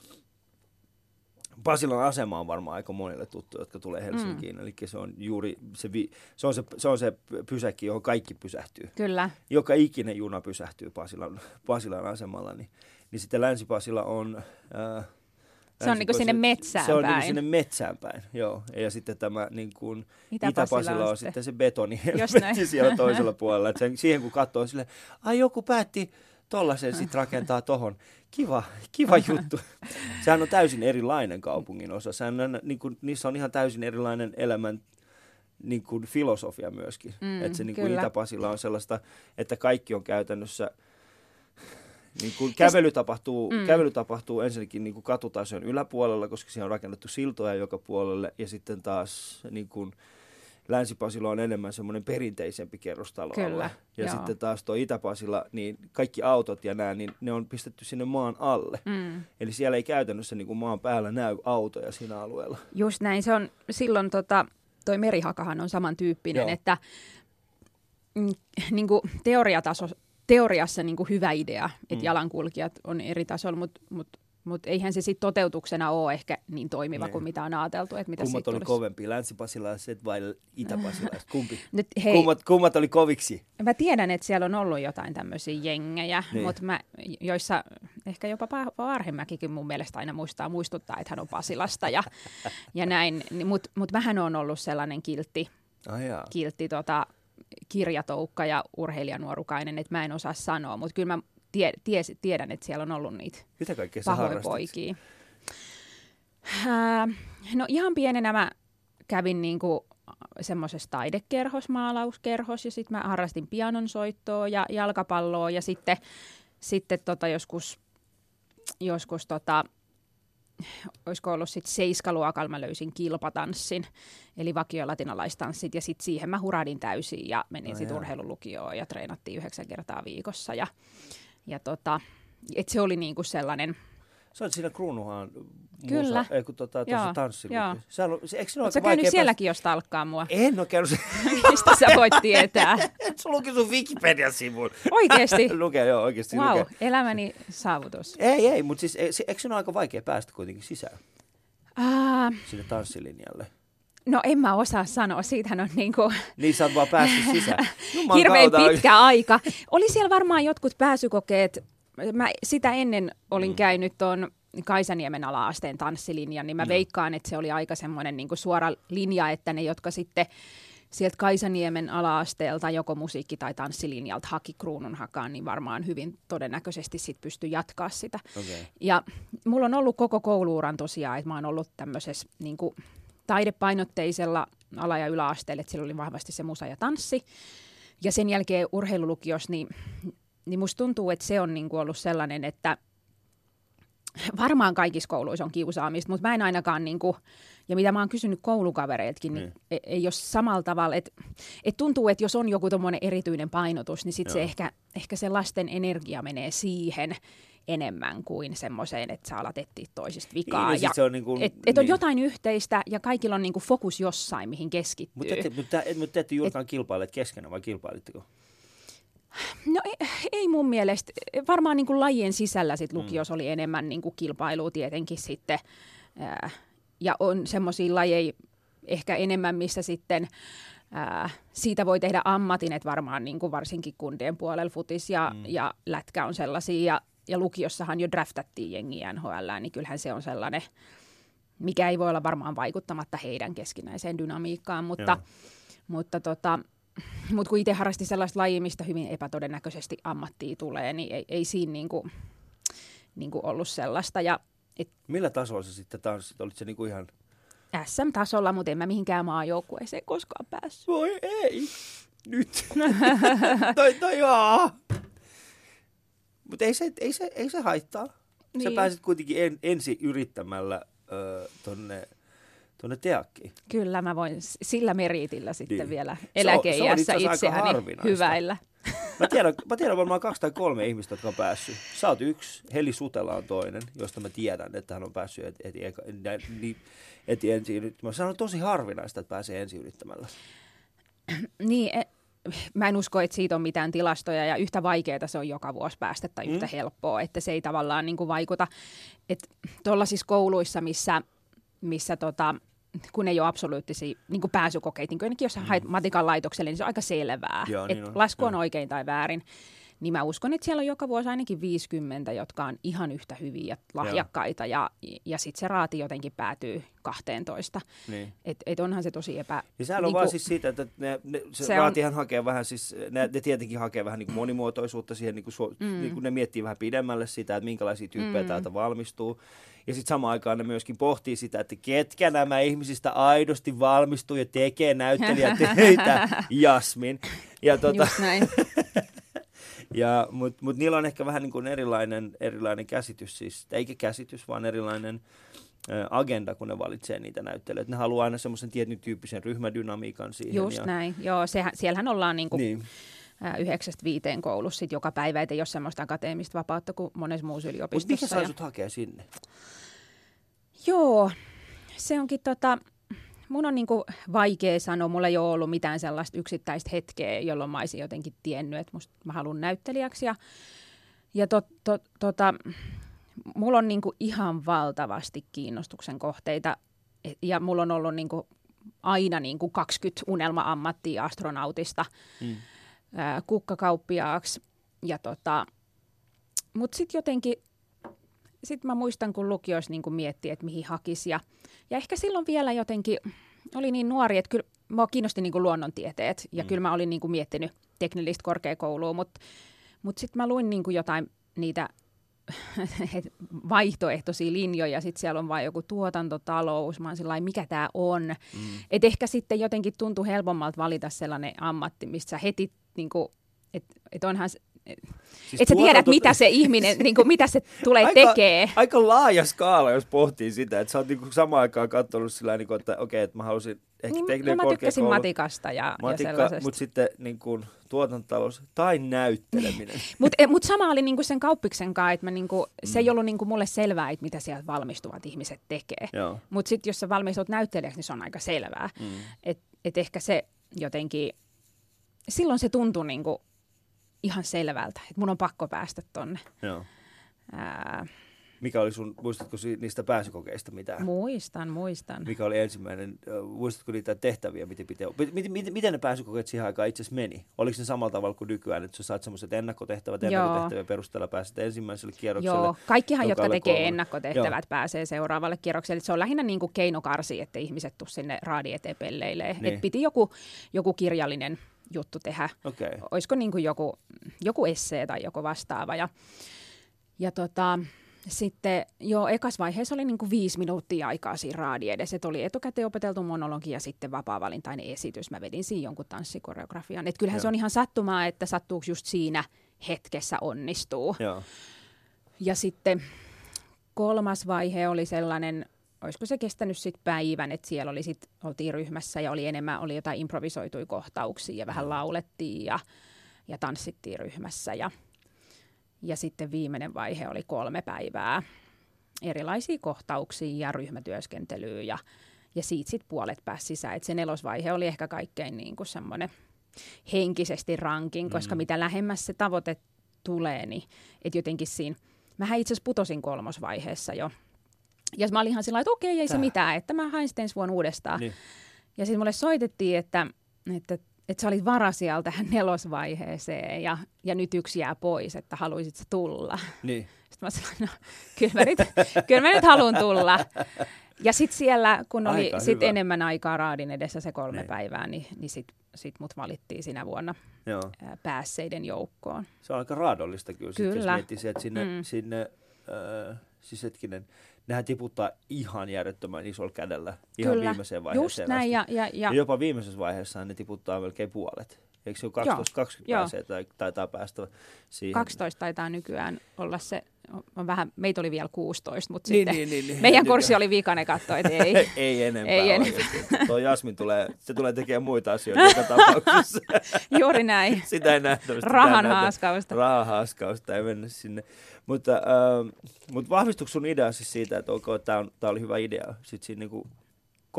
[SPEAKER 1] Pasilan asema on varmaan aika monille tuttu, jotka tulee Helsinkiin. Mm. Eli se on juuri se, vi, se, on se, se, on se pysäkki, johon kaikki pysähtyy.
[SPEAKER 2] Kyllä.
[SPEAKER 1] Joka ikinen juna pysähtyy Pasilan, Pasilan asemalla. Niin, niin sitten Länsi-Pasila on... Äh,
[SPEAKER 2] se on niin kuin sinne metsään
[SPEAKER 1] Se on
[SPEAKER 2] päin.
[SPEAKER 1] niin sinne metsään päin, joo. Ja sitten tämä niin kuin
[SPEAKER 2] Itä-Pasila
[SPEAKER 1] Itä-Pasila on,
[SPEAKER 2] on
[SPEAKER 1] sitten se betoni helvetti siellä toisella puolella. Et sen, siihen kun katsoo, sille, ai joku päätti tollaisen sitten rakentaa tohon. Kiva, kiva juttu. Sehän on täysin erilainen kaupungin osa. Sehän on, niin kuin, niissä on ihan täysin erilainen elämän niin kuin filosofia myöskin.
[SPEAKER 2] Mm,
[SPEAKER 1] että se niin kuin
[SPEAKER 2] kyllä.
[SPEAKER 1] Itä-Pasila on sellaista, että kaikki on käytännössä niin kuin kävely, tapahtuu, mm. kävely tapahtuu ensinnäkin niin kuin katutason yläpuolella, koska siellä on rakennettu siltoja joka puolelle, ja sitten taas niin kuin, Länsi-Pasila on enemmän semmoinen perinteisempi kerrostaloalue.
[SPEAKER 2] Kyllä,
[SPEAKER 1] ja
[SPEAKER 2] joo.
[SPEAKER 1] sitten taas tuo Itä-Pasila, niin kaikki autot ja nämä, niin ne on pistetty sinne maan alle.
[SPEAKER 2] Mm.
[SPEAKER 1] Eli siellä ei käytännössä niin kuin maan päällä näy autoja siinä alueella.
[SPEAKER 2] Just näin, se on silloin tota, toi merihakahan on samantyyppinen,
[SPEAKER 1] Joo.
[SPEAKER 2] että mm, niin kuin teoriataso, teoriassa niin kuin hyvä idea, että
[SPEAKER 1] Mm.
[SPEAKER 2] mm. jalankulkijat on eri tasolla, mutta mut, mut eihän se sitten toteutuksena ole ehkä niin toimiva
[SPEAKER 1] Niin.
[SPEAKER 2] kuin mitä on ajateltu, että mitä
[SPEAKER 1] Kummat oli kovempi, länsipasilaiset vai itäpasilaiset? Kumpi?
[SPEAKER 2] Nyt, hei,
[SPEAKER 1] Kummat, kummat oli koviksi?
[SPEAKER 2] mä tiedän, että siellä on ollut jotain tämmöisiä jengejä,
[SPEAKER 1] Niin.
[SPEAKER 2] niin. mutta mä, joissa ehkä jopa Pa- Arhemäkikin mun mielestä aina muistaa muistuttaa, että hän on Pasilasta ja, ja näin. Mutta mut mähän on ollut sellainen kiltti,
[SPEAKER 1] jaa.
[SPEAKER 2] kiltti tota, kirjatoukka ja urheilijanuorukainen, että mä en osaa sanoa, mutta kyllä mä tie, ties, tiedän, että siellä on ollut niitä
[SPEAKER 1] Mitä kaikkea sä
[SPEAKER 2] pahoja
[SPEAKER 1] harrastit?
[SPEAKER 2] poikia. Ää, no ihan pienenä mä kävin niinku semmoisessa taidekerhos, maalauskerhos ja sitten mä harrastin pianonsoittoa ja jalkapalloa ja sitten, sitten tota joskus, joskus tota, olisiko ollut sitten seiskaluokalla mä löysin kilpatanssin, eli vakiolatinalaistanssit, ja sitten siihen mä huradin täysin ja menin
[SPEAKER 1] No
[SPEAKER 2] sitten urheilulukioon ja treenattiin yhdeksän kertaa viikossa. Ja, ja tota, et se oli niinku sellainen,
[SPEAKER 1] Sä olet siinä Kruunuhaan
[SPEAKER 2] Kyllä.
[SPEAKER 1] Musa, ei kun tota, tuossa
[SPEAKER 2] Joo,
[SPEAKER 1] tanssilukiossa.
[SPEAKER 2] joo.
[SPEAKER 1] Sä, alo- se- eikö
[SPEAKER 2] ootko sä
[SPEAKER 1] aika
[SPEAKER 2] käynyt sielläkin, jos talkkaa mua?
[SPEAKER 1] En ole käynyt se.
[SPEAKER 2] Mistä sä voit tietää?
[SPEAKER 1] Et sä luki sun Wikipedia-sivun.
[SPEAKER 2] Oikeesti?
[SPEAKER 1] lukee, joo, oikeasti
[SPEAKER 2] Wow,
[SPEAKER 1] lukee.
[SPEAKER 2] elämäni saavutus.
[SPEAKER 1] Ei, ei, mutta siis se- eikö sinun aika vaikea päästä kuitenkin sisään
[SPEAKER 2] Ah,
[SPEAKER 1] sinne tanssilinjalle?
[SPEAKER 2] No en mä osaa sanoa, siitähän on niinku
[SPEAKER 1] Niin sä oot vaan päässyt sisään.
[SPEAKER 2] Hirveän pitkä aika. Oli siellä varmaan jotkut pääsykokeet. Mä sitä ennen olin
[SPEAKER 1] Mm.
[SPEAKER 2] käynyt tuon Kaisaniemen ala-asteen tanssilinjan, niin mä
[SPEAKER 1] Joo.
[SPEAKER 2] veikkaan, että se oli aika semmoinen niin suora linja, että ne, jotka sitten sieltä Kaisaniemen ala-asteelta joko musiikki- tai tanssilinjalta haki kruunun hakaan, niin varmaan hyvin todennäköisesti sit pystyi jatkaa sitä.
[SPEAKER 1] Okei.
[SPEAKER 2] Ja mulla on ollut koko kouluuran tosiaan, että mä oon ollut tämmöisessä niin kuin taidepainotteisella ala- ja yläasteella, että siellä oli vahvasti se musa ja tanssi. Ja sen jälkeen urheilulukios, niin, niin musta tuntuu, että se on niin kuin ollut sellainen, että varmaan kaikissa kouluissa on kiusaamista, mutta mä en ainakaan, niin kuin, ja mitä mä oon kysynyt koulukavereiltakin, niin,
[SPEAKER 1] niin.
[SPEAKER 2] ei, ole samalla tavalla, että et tuntuu, että jos on joku tommonen erityinen painotus, niin sitten se ehkä, ehkä se lasten energia menee siihen enemmän kuin semmoiseen, että sä alat etsiä toisista vikaa.
[SPEAKER 1] Niin,
[SPEAKER 2] ja,
[SPEAKER 1] se on niin kuin,
[SPEAKER 2] et, et on
[SPEAKER 1] niin.
[SPEAKER 2] jotain yhteistä ja kaikilla on niinku fokus jossain, mihin keskittyy.
[SPEAKER 1] Mutta ette, mutta, et, mutta te ette juurikaan kilpailleet keskenään, vai kilpailitteko?
[SPEAKER 2] No ei, ei mun mielestä. Varmaan niin kuin lajien sisällä sit
[SPEAKER 1] Mm.
[SPEAKER 2] lukios oli enemmän niin kuin kilpailua tietenkin sitten. Ää, ja on semmoisia lajeja ehkä enemmän, missä sitten ää, siitä voi tehdä ammatin, että varmaan niin kuin varsinkin kundien puolella futis ja,
[SPEAKER 1] Mm.
[SPEAKER 2] mm. ja lätkä on sellaisia. Ja, ja lukiossahan jo draftattiin jengiä NHL, niin kyllähän se on sellainen, mikä ei voi olla varmaan vaikuttamatta heidän keskinäiseen dynamiikkaan, mutta,
[SPEAKER 1] Joo.
[SPEAKER 2] mutta tota, mutta kun itse harrasti sellaista lajia, mistä hyvin epätodennäköisesti ammattia tulee, niin ei, ei siinä niinku, niinku ollut sellaista. Ja et
[SPEAKER 1] Millä tasolla sä sitten tanssit? Olit se niinku ihan...
[SPEAKER 2] SM-tasolla, mutta en mä mihinkään maajoukkueeseen koskaan päässyt.
[SPEAKER 1] Voi ei, nyt. toi, toi joo. Mutta ei se, ei, se, ei se haittaa. Sä
[SPEAKER 2] Niin.
[SPEAKER 1] pääsit kuitenkin en, ensi yrittämällä ö, tonne, tonne teakkiin.
[SPEAKER 2] Kyllä mä voin sillä meriitillä sitten
[SPEAKER 1] Niin.
[SPEAKER 2] vielä
[SPEAKER 1] Se on- se on
[SPEAKER 2] itseäni hyväillä.
[SPEAKER 1] Mä tiedän, mä tiedän varmaan kaksi tai kolme ihmistä, jotka on päässyt. Sä oot yksi, Heli Sutela on toinen, josta mä tiedän, että hän on päässyt eti, eti, eka- nä- niin, eti ensi yrittämällä. Se on tosi harvinaista, että pääsee ensi yrittämällä.
[SPEAKER 2] Niin, e, mä en usko, että siitä on mitään tilastoja ja yhtä vaikeaa se on joka vuosi päästä tai yhtä mm. helppoa, että se ei tavallaan niin kuin vaikuta. Että tuollaisissa kouluissa, missä, missä tota, kun ei ole absoluuttisia niin kuin pääsykokeita, niin kuin jos mm. haet matikan laitokselle, niin se on aika selvää, Joo, niin että on. lasku on Joo. oikein tai väärin niin mä uskon, että siellä on joka vuosi ainakin 50, jotka on ihan yhtä hyviä ja lahjakkaita, ja, ja sitten se raati jotenkin päätyy 12. Niin. Et, et onhan se tosi epä...
[SPEAKER 1] Ja sehän on niin vaan siis siitä, että ne, ne, se, se raatihan on... hakee vähän, siis ne, ne tietenkin hakee vähän niin kuin monimuotoisuutta siihen, niin kuin, su, mm. niin kuin ne miettii vähän pidemmälle sitä, että minkälaisia tyyppejä mm. täältä valmistuu. Ja sitten samaan aikaan ne myöskin pohtii sitä, että ketkä nämä ihmisistä aidosti valmistuu ja tekee näyttelijätöitä, Jasmin. Ja
[SPEAKER 2] tota, Just näin.
[SPEAKER 1] Ja, Mutta mut niillä on ehkä vähän niin kuin erilainen, erilainen käsitys, siis, eikä käsitys, vaan erilainen agenda, kun ne valitsee niitä näyttelijöitä. Ne haluaa aina semmoisen tietyn tyyppisen ryhmädynamiikan siihen.
[SPEAKER 2] Just ja... näin, joo, sehän, siellähän ollaan niin kuin niin yhdeksästä viiteen koulussa sit joka päivä, ettei ole semmoista akateemista vapautta kuin monessa muussa yliopistossa.
[SPEAKER 1] Mutta mikä sai ja... hakea sinne?
[SPEAKER 2] Joo, se onkin tota, mun on niinku vaikea sanoa, mulla ei ole ollut mitään sellaista yksittäistä hetkeä, jolloin mä olisin jotenkin tiennyt, että musta, mä haluan näyttelijäksi. Ja, ja to, to, tota, mulla on niinku ihan valtavasti kiinnostuksen kohteita ja mulla on ollut niinku aina niinku 20 unelma-ammattia astronautista mm. kukkakauppiaaksi. Ja tota, mutta sitten jotenkin, sitten mä muistan, kun lukioissa niin miettii, että mihin hakisi. Ja, ja ehkä silloin vielä jotenkin oli niin nuori, että kyllä mua kiinnosti niin luonnontieteet. Ja mm. kyllä mä olin niin miettinyt teknillistä korkeakoulua, mutta mut sitten mä luin niin jotain niitä vaihtoehtoisia linjoja, sitten siellä on vain joku tuotantotalous, mä oon sellainen, mikä tämä on. Mm. Et ehkä sitten jotenkin tuntuu helpommalta valita sellainen ammatti, missä heti, niin kuin, että et onhan Siis että sä tiedät, mitä se ihminen, niin kuin, mitä se tulee aika, tekee.
[SPEAKER 1] Aika laaja skaala, jos pohtii sitä, että sä oot niin kuin samaan aikaan katsonut sillä niin kuin, että okei, okay, että mä halusin ehkä niin, tekninen
[SPEAKER 2] no, mä tykkäsin matikasta ja, Matikka, ja sellaisesta.
[SPEAKER 1] Mutta sitten niin kuin, tuotantotalous tai näytteleminen.
[SPEAKER 2] mutta eh, mut sama oli niinku sen kauppiksen kanssa, että niinku, mm. se ei mm. ollut niinku mulle selvää, että mitä sieltä valmistuvat ihmiset tekee. Mutta sitten jos sä valmistut näyttelijäksi, niin se on aika selvää. Mm. Että et ehkä se jotenkin, silloin se tuntui niinku ihan selvältä, että mun on pakko päästä tonne.
[SPEAKER 1] Joo. Ää, mikä oli sun, muistatko niistä pääsykokeista mitään?
[SPEAKER 2] Muistan, muistan.
[SPEAKER 1] Mikä oli ensimmäinen, muistatko niitä tehtäviä, miten, miten, miten, miten, miten ne pääsykokeet siihen aikaan itse asiassa meni? Oliko ne samalla tavalla kuin nykyään, että sä saat semmoiset ennakkotehtävät, ennakkotehtävien perusteella pääset ensimmäiselle kierrokselle?
[SPEAKER 2] Joo, kaikkihan, jotka tekee kolme. ennakkotehtävät, Joo. pääsee seuraavalle kierrokselle. Se on lähinnä niin kuin keinokarsi, että ihmiset tuu sinne raadi eteen pelleilee. Niin. Et piti joku, joku kirjallinen juttu tehdä.
[SPEAKER 1] Okay.
[SPEAKER 2] Olisiko niin kuin joku, joku essee tai joku vastaava. Ja, ja tota, sitten jo ekas vaiheessa oli niin kuin viisi minuuttia aikaa siinä raadi edessä. Et oli etukäteen opeteltu monologi ja sitten vapaa-valintainen esitys. Mä vedin siinä jonkun tanssikoreografian. Et kyllähän Joo. se on ihan sattumaa, että sattuuko just siinä hetkessä onnistuu.
[SPEAKER 1] Joo.
[SPEAKER 2] Ja sitten kolmas vaihe oli sellainen, olisiko se kestänyt sitten päivän, että siellä oli sit, oltiin ryhmässä ja oli enemmän, oli jotain improvisoituja kohtauksia ja vähän laulettiin ja, ja tanssittiin ryhmässä ja – ja sitten viimeinen vaihe oli kolme päivää erilaisia kohtauksia ja ryhmätyöskentelyä ja, ja siitä sitten puolet pääsi sisään. Et se nelosvaihe oli ehkä kaikkein niin kuin semmoinen henkisesti rankin, mm. koska mitä lähemmäs se tavoite tulee, niin että jotenkin siinä, mähän itse asiassa putosin kolmosvaiheessa jo. Ja mä olin ihan sillä että okei, ei se mitään, että mä hain sitten ensi vuonna uudestaan. Niin. Ja sitten mulle soitettiin, että, että että sä olit varasijalta tähän nelosvaiheeseen ja, ja nyt yksi jää pois, että haluaisit sä tulla.
[SPEAKER 1] Niin.
[SPEAKER 2] Sitten mä sanoin, no kyllä mä nyt, kyllä mä nyt haluan tulla. Ja sitten siellä, kun oli sit enemmän aikaa raadin edessä se kolme niin. päivää, niin, niin sitten sit mut valittiin sinä vuonna Joo. päässeiden joukkoon.
[SPEAKER 1] Se on aika raadollista kyllä, kyllä. Sit, jos miettii että sinne, mm. sinne äh, siis hetkinen, nehän tiputtaa ihan järjettömän isolla kädellä ihan Kyllä. viimeiseen vaiheeseen
[SPEAKER 2] Just näin, ja, ja, ja... ja
[SPEAKER 1] jopa viimeisessä vaiheessa ne tiputtaa melkein puolet. Eikö se ole 12, 20 Joo. pääsee tai taitaa päästä siihen?
[SPEAKER 2] 12 taitaa nykyään olla se, on vähän, meitä oli vielä 16, mutta
[SPEAKER 1] niin,
[SPEAKER 2] sitten
[SPEAKER 1] niin, niin, niin,
[SPEAKER 2] meidän kurssi oli viikane katto, että ei.
[SPEAKER 1] ei enempää. Ei enempää. Tuo Jasmin tulee, se tulee tekemään muita asioita joka tapauksessa.
[SPEAKER 2] Juuri näin.
[SPEAKER 1] Sitä ei nähdä.
[SPEAKER 2] Rahan haaskausta.
[SPEAKER 1] Rahan haaskausta ei mennä sinne. Mutta, äh, mutta vahvistuiko sun idea siis siitä, että okay, tämä, tämä oli hyvä idea sitten siinä niin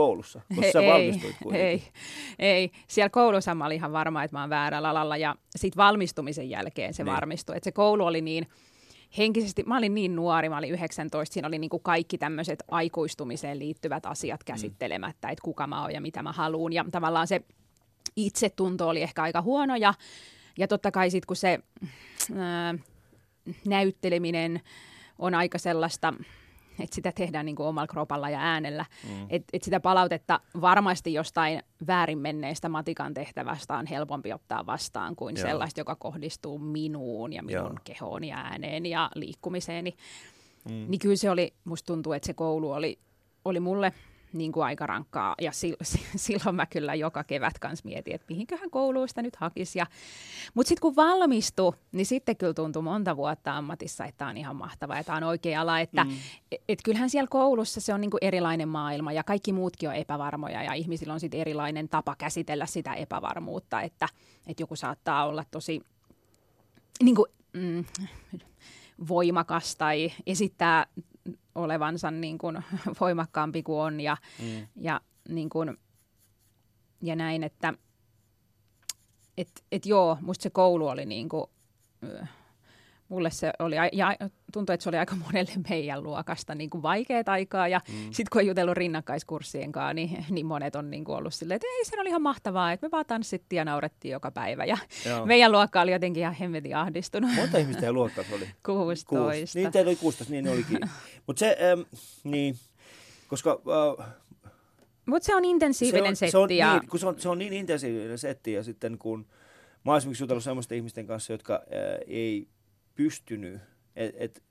[SPEAKER 1] koulussa? Koska sä
[SPEAKER 2] ei,
[SPEAKER 1] valmistuit kuitenkin.
[SPEAKER 2] ei, ei. Siellä koulussa mä olin ihan varma, että mä oon väärällä alalla ja sitten valmistumisen jälkeen se
[SPEAKER 1] Niin.
[SPEAKER 2] varmistui. Että se koulu oli niin henkisesti, mä olin niin nuori, mä olin 19, siinä oli niin kuin kaikki tämmöiset aikuistumiseen liittyvät asiat käsittelemättä, että kuka mä oon ja mitä mä haluun. Ja tavallaan se itsetunto oli ehkä aika huono ja, ja totta kai sitten kun se ää, näytteleminen on aika sellaista, että sitä tehdään niin kuin omalla kropalla ja äänellä. Mm. Että et sitä palautetta varmasti jostain väärin menneestä matikan tehtävästä on helpompi ottaa vastaan kuin
[SPEAKER 1] Joo.
[SPEAKER 2] Sellaista, joka kohdistuu minuun ja minun
[SPEAKER 1] Joo.
[SPEAKER 2] Joo. kehoon ja ääneen ja liikkumiseeni.
[SPEAKER 1] Mm.
[SPEAKER 2] Niin kyllä se oli, musta tuntuu, että se koulu oli, oli mulle niin kuin aika rankkaa. Ja sil, silloin mä kyllä joka kevät kanssa mietin, että mihinköhän kouluista nyt hakisi. Ja, mutta sitten kun valmistui, niin sitten kyllä tuntui monta vuotta ammatissa, että tämä on ihan mahtava ja tämä on oikea ala. Että mm. et, et kyllähän siellä koulussa se on niin kuin erilainen maailma ja kaikki muutkin on epävarmoja ja ihmisillä on sitten erilainen tapa käsitellä sitä epävarmuutta, että, että joku saattaa olla tosi niin kuin, mm, voimakas tai esittää olevansa niin kuin voimakkaampi kuin on ja,
[SPEAKER 1] Mm.
[SPEAKER 2] ja, niin kuin, ja näin, että et, et joo, musta se koulu oli niin kuin, mulle se oli, ja tuntui, että se oli aika monelle meidän luokasta niin kuin vaikeat aikaa ja mm. sitten kun on jutellut rinnakkaiskurssien kanssa, niin, niin monet on niin kuin ollut silleen, että ei, se oli ihan mahtavaa, että me vaan tanssittiin ja naurettiin joka päivä ja
[SPEAKER 1] Joo.
[SPEAKER 2] meidän luokka oli jotenkin ihan hemmetin ahdistunut.
[SPEAKER 1] Monta ihmistä teidän luokassa oli?
[SPEAKER 2] 16.
[SPEAKER 1] Kuusi. Niin, teillä oli 16, niin ne olikin. Mutta se, ähm, niin, koska äh,
[SPEAKER 2] Mutta se on intensiivinen
[SPEAKER 1] se on,
[SPEAKER 2] setti.
[SPEAKER 1] se on,
[SPEAKER 2] ja,
[SPEAKER 1] niin, kun se on, se on niin intensiivinen setti ja sitten kun mä oon esimerkiksi jutellut sellaisten ihmisten kanssa, jotka äh, ei pystynyt, et, et,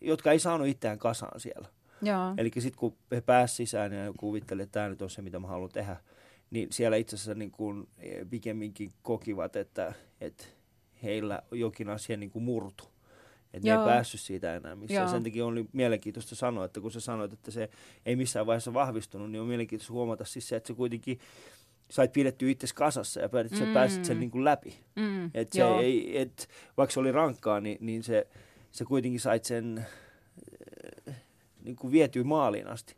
[SPEAKER 1] jotka ei saanut itseään kasaan siellä. Eli sitten kun he pääsivät sisään ja kuvitteli, että tämä nyt on se, mitä mä haluan tehdä, niin siellä itse asiassa niin kuin eh, pikemminkin kokivat, että, että heillä jokin asia niin kuin murtu. Että ne ei päässyt siitä enää missään.
[SPEAKER 2] Joo.
[SPEAKER 1] Sen takia oli mielenkiintoista sanoa, että kun sä sanoit, että se ei missään vaiheessa vahvistunut, niin on mielenkiintoista huomata siis se, että sä kuitenkin sait pidettyä itsesi kasassa ja pääsit, mm. sä pääsit sen niin kuin läpi.
[SPEAKER 2] Mm,
[SPEAKER 1] Et se
[SPEAKER 2] joo.
[SPEAKER 1] ei, et, vaikka se oli rankkaa, niin, niin se, se kuitenkin sait sen äh, niin kuin vietyä maaliin asti.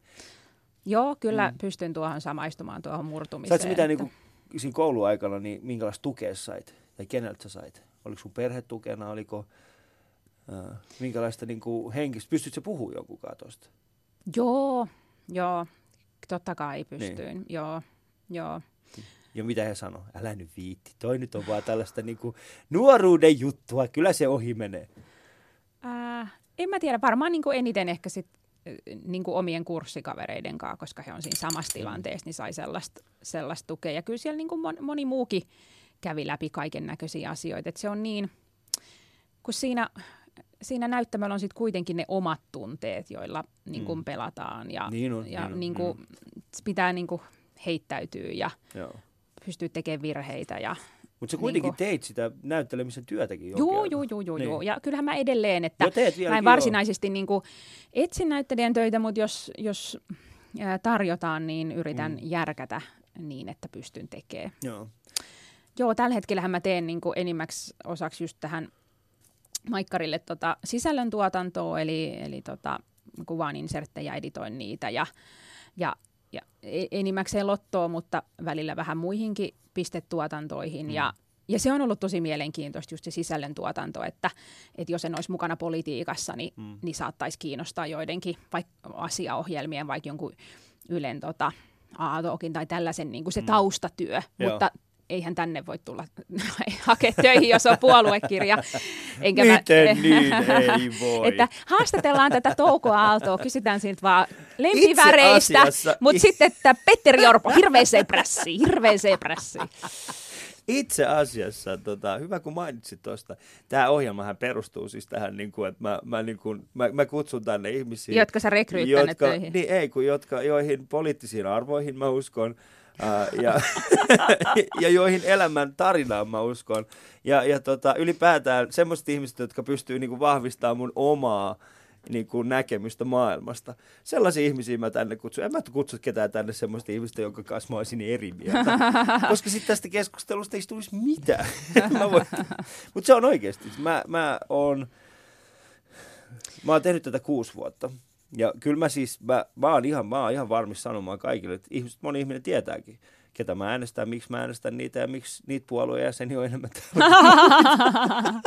[SPEAKER 2] Joo, kyllä
[SPEAKER 1] Mm.
[SPEAKER 2] pystyn tuohon samaistumaan tuohon murtumiseen.
[SPEAKER 1] Saitko mitään
[SPEAKER 2] että-
[SPEAKER 1] niin kuin, siinä kouluaikana, niin minkälaista tukea sait? Tai keneltä sä sait? Oliko sun perhe tukena? Oliko äh, minkälaista niin kuin henkistä? Pystytkö sä puhumaan jonkunkaan tuosta?
[SPEAKER 2] Joo, joo. Totta kai
[SPEAKER 1] Niin.
[SPEAKER 2] pystyin. Niin. Joo, joo.
[SPEAKER 1] Ja mitä he sanoi? Älä nyt viitti. Toi nyt on vaan tällaista niin kuin nuoruuden juttua. Kyllä se ohi menee.
[SPEAKER 2] Äh, en mä tiedä, varmaan niin kuin eniten ehkä sit, niin kuin omien kurssikavereiden kanssa, koska he on siinä samassa tilanteessa, niin sai sellaista, sellaista tukea. Ja kyllä siellä niin kuin mon- moni muukin kävi läpi kaiken näköisiä asioita. Et se on niin, kun siinä, siinä näyttämällä on sitten kuitenkin ne omat tunteet, joilla niin kuin
[SPEAKER 1] Mm.
[SPEAKER 2] pelataan. Ja,
[SPEAKER 1] Niin on,
[SPEAKER 2] ja
[SPEAKER 1] niin on,
[SPEAKER 2] niin kuin, pitää niin kuin heittäytyä ja
[SPEAKER 1] Joo.
[SPEAKER 2] pystyy tekemään virheitä. Ja,
[SPEAKER 1] Mutta sä kuitenkin
[SPEAKER 2] Niinku-
[SPEAKER 1] teit sitä näyttelemisen työtäkin jonkin
[SPEAKER 2] Joo, joo, joo, joo,
[SPEAKER 1] Niin.
[SPEAKER 2] joo. Ja kyllähän mä edelleen, että mä en varsinaisesti niin kuin, etsin näyttelijän töitä, mutta jos, jos tarjotaan, niin yritän
[SPEAKER 1] Mm.
[SPEAKER 2] järkätä niin, että pystyn tekemään.
[SPEAKER 1] Joo.
[SPEAKER 2] Joo, tällä hetkellähän mä teen niin kuin enimmäksi osaksi just tähän Maikkarille tota sisällöntuotantoa, eli, eli tota, kuvaan inserttejä, editoin niitä ja, ja, ja e- enimmäkseen lottoa, mutta välillä vähän muihinkin pistetuotantoihin
[SPEAKER 1] Mm.
[SPEAKER 2] ja ja se on ollut tosi mielenkiintoista just se sisällöntuotanto, että, että jos en olisi mukana politiikassa, niin,
[SPEAKER 1] Mm.
[SPEAKER 2] mm. niin saattaisi kiinnostaa joidenkin vaikka asiaohjelmien, vaikka jonkun Ylen tota, Aatokin tai tällaisen niin kuin se
[SPEAKER 1] Mm.
[SPEAKER 2] taustatyö,
[SPEAKER 1] Joo.
[SPEAKER 2] mutta eihän tänne voi tulla hakea töihin, jos on puoluekirja. Enkä
[SPEAKER 1] Miten niin? Ei voi.
[SPEAKER 2] Että haastatellaan tätä Touko Aaltoa, kysytään siltä vaan lempiväreistä, mutta sitten että Petteri Orpo, hirveeseen prässiin, hirveeseen prässiin.
[SPEAKER 1] Itse asiassa, tota, hyvä kun mainitsit tuosta, tämä ohjelmahan perustuu siis tähän, niin kuin, että mä, mä, niin kuin, mä, mä kutsun tänne ihmisiä.
[SPEAKER 2] Jotka sä rekryyt tänne
[SPEAKER 1] jotka,
[SPEAKER 2] töihin.
[SPEAKER 1] Niin ei, kun jotka, joihin poliittisiin arvoihin mä uskon. Ää, ja, ja joihin elämän tarinaan mä uskon. Ja, ja tota, ylipäätään semmoiset ihmiset, jotka pystyy niinku vahvistamaan mun omaa niinku näkemystä maailmasta. Sellaisia ihmisiä mä tänne kutsun. En mä kutsu ketään tänne semmoista ihmistä, jonka kanssa mä olisin eri mieltä. Koska sitten tästä keskustelusta ei tulisi mitään. Mutta se on oikeasti. Mä, mä oon... Mä oon tehnyt tätä kuusi vuotta. Ja kyllä mä siis, mä, mä, oon ihan, mä oon ihan varmis sanomaan kaikille, että ihmiset, moni ihminen tietääkin, ketä mä äänestän, miksi mä äänestän niitä ja miksi niitä puolueen jäseniä on enemmän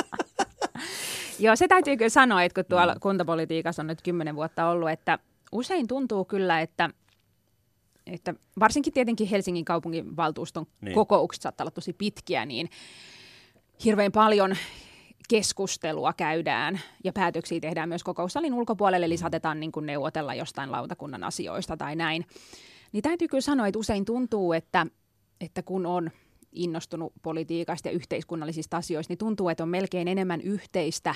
[SPEAKER 2] Joo, se täytyy kyllä sanoa, että kun tuolla kuntapolitiikassa on nyt kymmenen vuotta ollut, että usein tuntuu kyllä, että että varsinkin tietenkin Helsingin kaupungin valtuuston niin. kokoukset saattaa olla tosi pitkiä, niin hirveän paljon keskustelua käydään ja päätöksiä tehdään myös kokoussalin ulkopuolelle, eli saatetaan niin kuin neuvotella jostain lautakunnan asioista tai näin. Niin täytyy kyllä sanoa, että usein tuntuu, että, että kun on innostunut politiikasta ja yhteiskunnallisista asioista, niin tuntuu, että on melkein enemmän yhteistä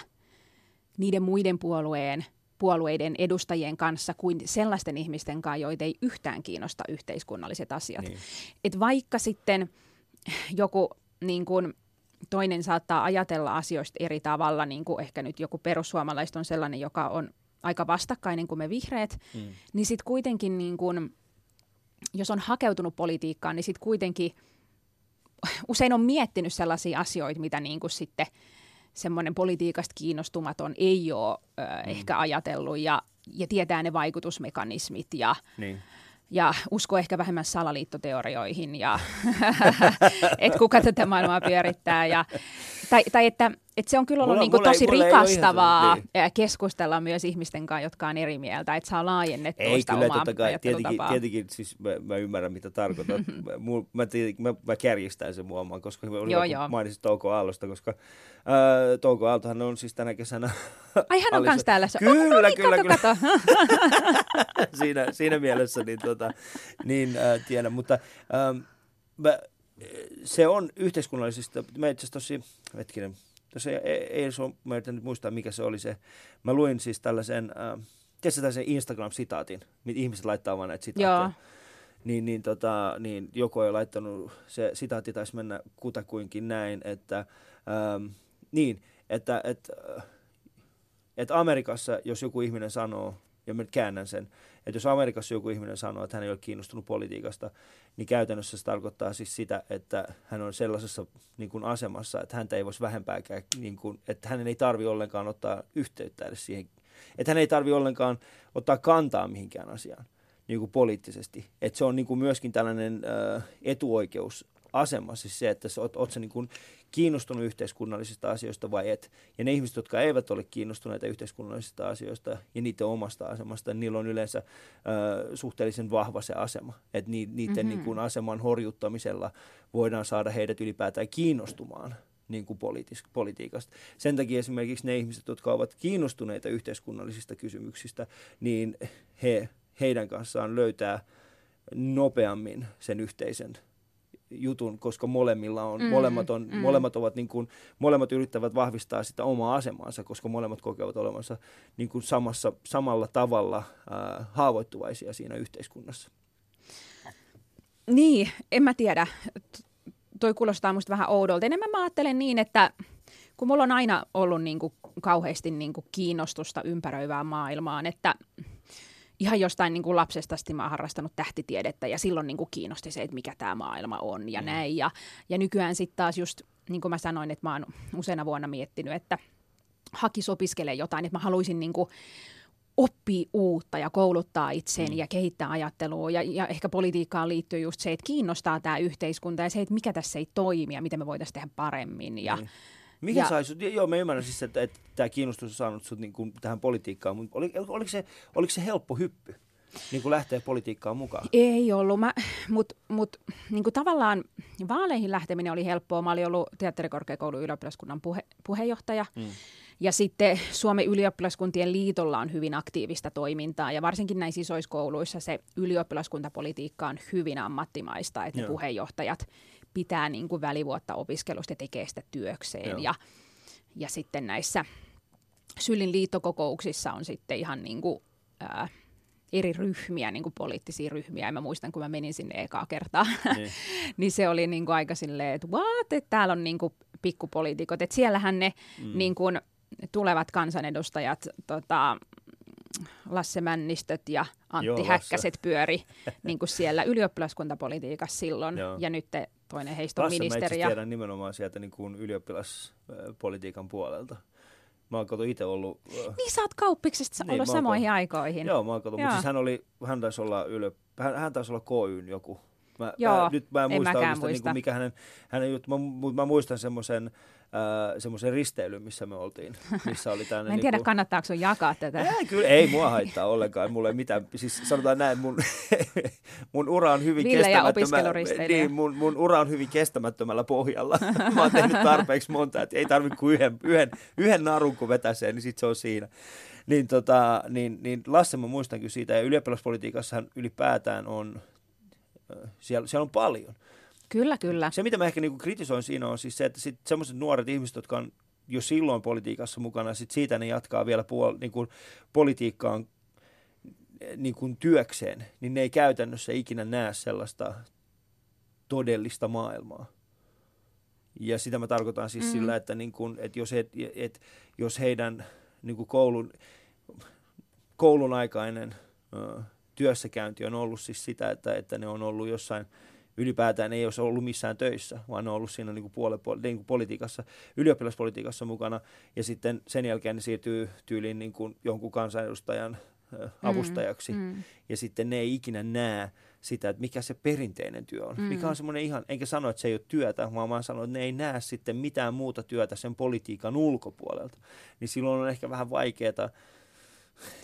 [SPEAKER 2] niiden muiden puolueen, puolueiden edustajien kanssa kuin sellaisten ihmisten kanssa, joita ei yhtään kiinnosta yhteiskunnalliset asiat. Niin. Et vaikka sitten joku niin kuin, toinen saattaa ajatella asioista eri tavalla, niin kuin ehkä nyt joku perussuomalaiset on sellainen, joka on aika vastakkainen kuin me vihreät, mm. niin sitten kuitenkin, niin kuin, jos on hakeutunut politiikkaan, niin sitten kuitenkin usein on miettinyt sellaisia asioita, mitä niin kuin sitten semmoinen politiikasta kiinnostumaton ei ole ö, mm. ehkä ajatellut ja, ja tietää ne vaikutusmekanismit ja, niin ja usko ehkä vähemmän salaliittoteorioihin ja että kuka tätä maailmaa pyörittää. Ja, tai, tai että, että se on kyllä ollut mulla, niin kuin tosi ei, rikastavaa niin. keskustella myös ihmisten kanssa, jotka on eri mieltä, että saa laajennettua ei, sitä kyllä, omaa totta kai.
[SPEAKER 1] Tietenkin, tietenkin siis mä, mä ymmärrän, mitä tarkoitat. mä, mä, mä kärjistän sen muomaan, koska oli joo, joo. mainitsin Touko Aallosta, koska äh, Touko Aaltohan on siis tänä kesänä...
[SPEAKER 2] Ai hän on myös täällä.
[SPEAKER 1] Kyllä, oh, no niin, kyllä, kato, kyllä. Kato. siinä, siinä mielessä niin, tota, niin äh, tiedän, mutta äh, mä, se on yhteiskunnallisista, mä itse asiassa tosi, hetkinen, tuossa eilen on, mä yritän nyt muistaa mikä se oli se, mä luin siis tällaisen, äh, tiedätkö sen Instagram-sitaatin, mitä ihmiset laittaa vaan näitä sitaatteja. Joo. Niin, niin, tota, niin joku on laittanut, se sitaatti taisi mennä kutakuinkin näin, että ähm, niin, että, että, että Amerikassa, jos joku ihminen sanoo, ja mä käännän sen, että jos Amerikassa joku ihminen sanoo, että hän ei ole kiinnostunut politiikasta, niin käytännössä se tarkoittaa siis sitä, että hän on sellaisessa niin kuin asemassa, että häntä ei voisi vähempääkään, niin kuin, että hänen ei tarvi ollenkaan ottaa yhteyttä edes siihen, että hän ei tarvi ollenkaan ottaa kantaa mihinkään asiaan niin kuin poliittisesti. Että se on niin kuin myöskin tällainen äh, etuoikeus asema, siis se, että sä oot, oot sä niin kuin kiinnostunut yhteiskunnallisista asioista vai et. Ja ne ihmiset, jotka eivät ole kiinnostuneita yhteiskunnallisista asioista ja niiden omasta asemasta, niin niillä on yleensä ö, suhteellisen vahva se asema. Että ni, niiden mm-hmm. niin kuin aseman horjuttamisella voidaan saada heidät ylipäätään kiinnostumaan niin kuin poliitis- politiikasta. Sen takia esimerkiksi ne ihmiset, jotka ovat kiinnostuneita yhteiskunnallisista kysymyksistä, niin he, heidän kanssaan löytää nopeammin sen yhteisen jutun, koska molemmilla on, mm, molemmat, on, mm. molemmat, ovat niin kuin, molemmat yrittävät vahvistaa sitä omaa asemaansa, koska molemmat kokevat olevansa niin kuin samassa, samalla tavalla äh, haavoittuvaisia siinä yhteiskunnassa.
[SPEAKER 2] Niin, en mä tiedä. Toi kuulostaa musta vähän oudolta. Enemmän mä ajattelen niin, että kun mulla on aina ollut niin kuin kauheasti niin kuin kiinnostusta ympäröivään maailmaan, että ihan jostain niin kuin lapsesta asti mä oon harrastanut tähtitiedettä ja silloin niin kuin kiinnosti se, että mikä tämä maailma on ja mm. näin. Ja, ja nykyään sitten taas just, niin kuin mä sanoin, että mä oon useana vuonna miettinyt, että hakis opiskelee jotain, että mä haluaisin niin kuin oppia uutta ja kouluttaa itseäni mm. ja kehittää ajattelua. Ja, ja ehkä politiikkaan liittyy just se, että kiinnostaa tämä yhteiskunta ja se, että mikä tässä ei toimi ja miten me voitaisiin tehdä paremmin. Ja, mm.
[SPEAKER 1] Mikä ja... sai sut, joo mä ymmärrän siis, että, että tämä kiinnostus on saanut sut niin kuin tähän politiikkaan, mutta oli, oliko, se, oliko se helppo hyppy? Niin kuin lähteä politiikkaan mukaan?
[SPEAKER 2] Ei ollut, mutta mut, niin kuin tavallaan vaaleihin lähteminen oli helppoa. Mä olin ollut teatterikorkeakoulun ylioppilaskunnan puhe, puheenjohtaja. Mm. Ja sitten Suomen ylioppilaskuntien liitolla on hyvin aktiivista toimintaa ja varsinkin näissä isoissa kouluissa se ylioppilaskuntapolitiikka on hyvin ammattimaista, että Joo. ne puheenjohtajat pitää niin kuin välivuotta opiskelusta ja tekee sitä työkseen. Ja, ja sitten näissä Sylin liittokokouksissa on sitten ihan niin kuin, ää, eri ryhmiä, niin kuin poliittisia ryhmiä. Ja mä muistan, kun mä menin sinne ekaa kertaa, niin, niin se oli niin kuin aika silleen, että what, että täällä on niin kuin pikkupoliitikot. Että siellähän ne mm. niin kuin tulevat kansanedustajat tota, Lasse Männistöt ja Antti Joo, Häkkäset pyöri niin kuin siellä ylioppilaskuntapolitiikassa silloin. Joo. Ja nyt toinen heistä on ministeri.
[SPEAKER 1] Mä tiedän nimenomaan sieltä niin kuin ylioppilaspolitiikan puolelta. Mä oon kato itse ollut... Äh,
[SPEAKER 2] Niin sä oot kauppiksesta
[SPEAKER 1] Niin,
[SPEAKER 2] ollut samoihin
[SPEAKER 1] kau-
[SPEAKER 2] aikoihin.
[SPEAKER 1] Joo, mä oon kato, mutta siis hän oli, hän taisi olla ylö, hän, hän taisi olla KYn joku. Mä,
[SPEAKER 2] Joo,
[SPEAKER 1] mä, nyt mä en
[SPEAKER 2] en
[SPEAKER 1] muista oikeastaan, Niin
[SPEAKER 2] muista.
[SPEAKER 1] kuin mikä hänen, hänen juttu, mä, mä muistan semmoisen semmoisen risteilyn, missä me oltiin, missä oli.
[SPEAKER 2] Mä en tiedä,
[SPEAKER 1] niinku,
[SPEAKER 2] kannattaako sun jakaa tätä.
[SPEAKER 1] ei, kyllä, ei mua haittaa ollenkaan. Mulla ei mitään, siis sanotaan näin, mun, mun ura on hyvin
[SPEAKER 2] Ville ja
[SPEAKER 1] kestämättömä-
[SPEAKER 2] opiskeluristeilijä.
[SPEAKER 1] Niin, mun, mun ura on hyvin kestämättömällä pohjalla. Mä oon tehnyt tarpeeksi monta, että ei tarvitse kuin yhden, yhden, yhden narun, kun vetäsee, niin sit se on siinä. Niin, tota, niin, niin Lasse mä muistan kyllä siitä, ja ylioppilaspolitiikassahan ylipäätään on, siellä, siellä on paljon.
[SPEAKER 2] Kyllä, kyllä.
[SPEAKER 1] Se, mitä mä ehkä niinku kritisoin siinä on siis se, että sit semmoiset nuoret ihmiset, jotka on jo silloin politiikassa mukana, sit siitä ne jatkaa vielä puol- niinku politiikkaan niinku työkseen, niin ne ei käytännössä ikinä näe sellaista todellista maailmaa. Ja sitä mä tarkoitan siis
[SPEAKER 2] Mm.
[SPEAKER 1] sillä, että, niin kun, että jos, et, et, jos heidän niin koulun, koulun aikainen ö, työssäkäynti on ollut siis sitä, että, että ne on ollut jossain, ylipäätään ei ole ollut missään töissä, vaan ne on ollut siinä niin kuin puole, niin kuin politiikassa, ylioppilaspolitiikassa mukana, ja sitten sen jälkeen ne siirtyy tyyliin niin kuin jonkun kansanedustajan ö, avustajaksi,
[SPEAKER 2] Mm, mm.
[SPEAKER 1] ja sitten ne ei ikinä näe sitä, että mikä se perinteinen työ on.
[SPEAKER 2] Mm.
[SPEAKER 1] Mm. Mikä on semmoinen ihan, enkä sano, että se ei ole työtä, vaan mä sanon, että ne ei näe sitten mitään muuta työtä sen politiikan ulkopuolelta. Niin silloin on ehkä vähän vaikeaa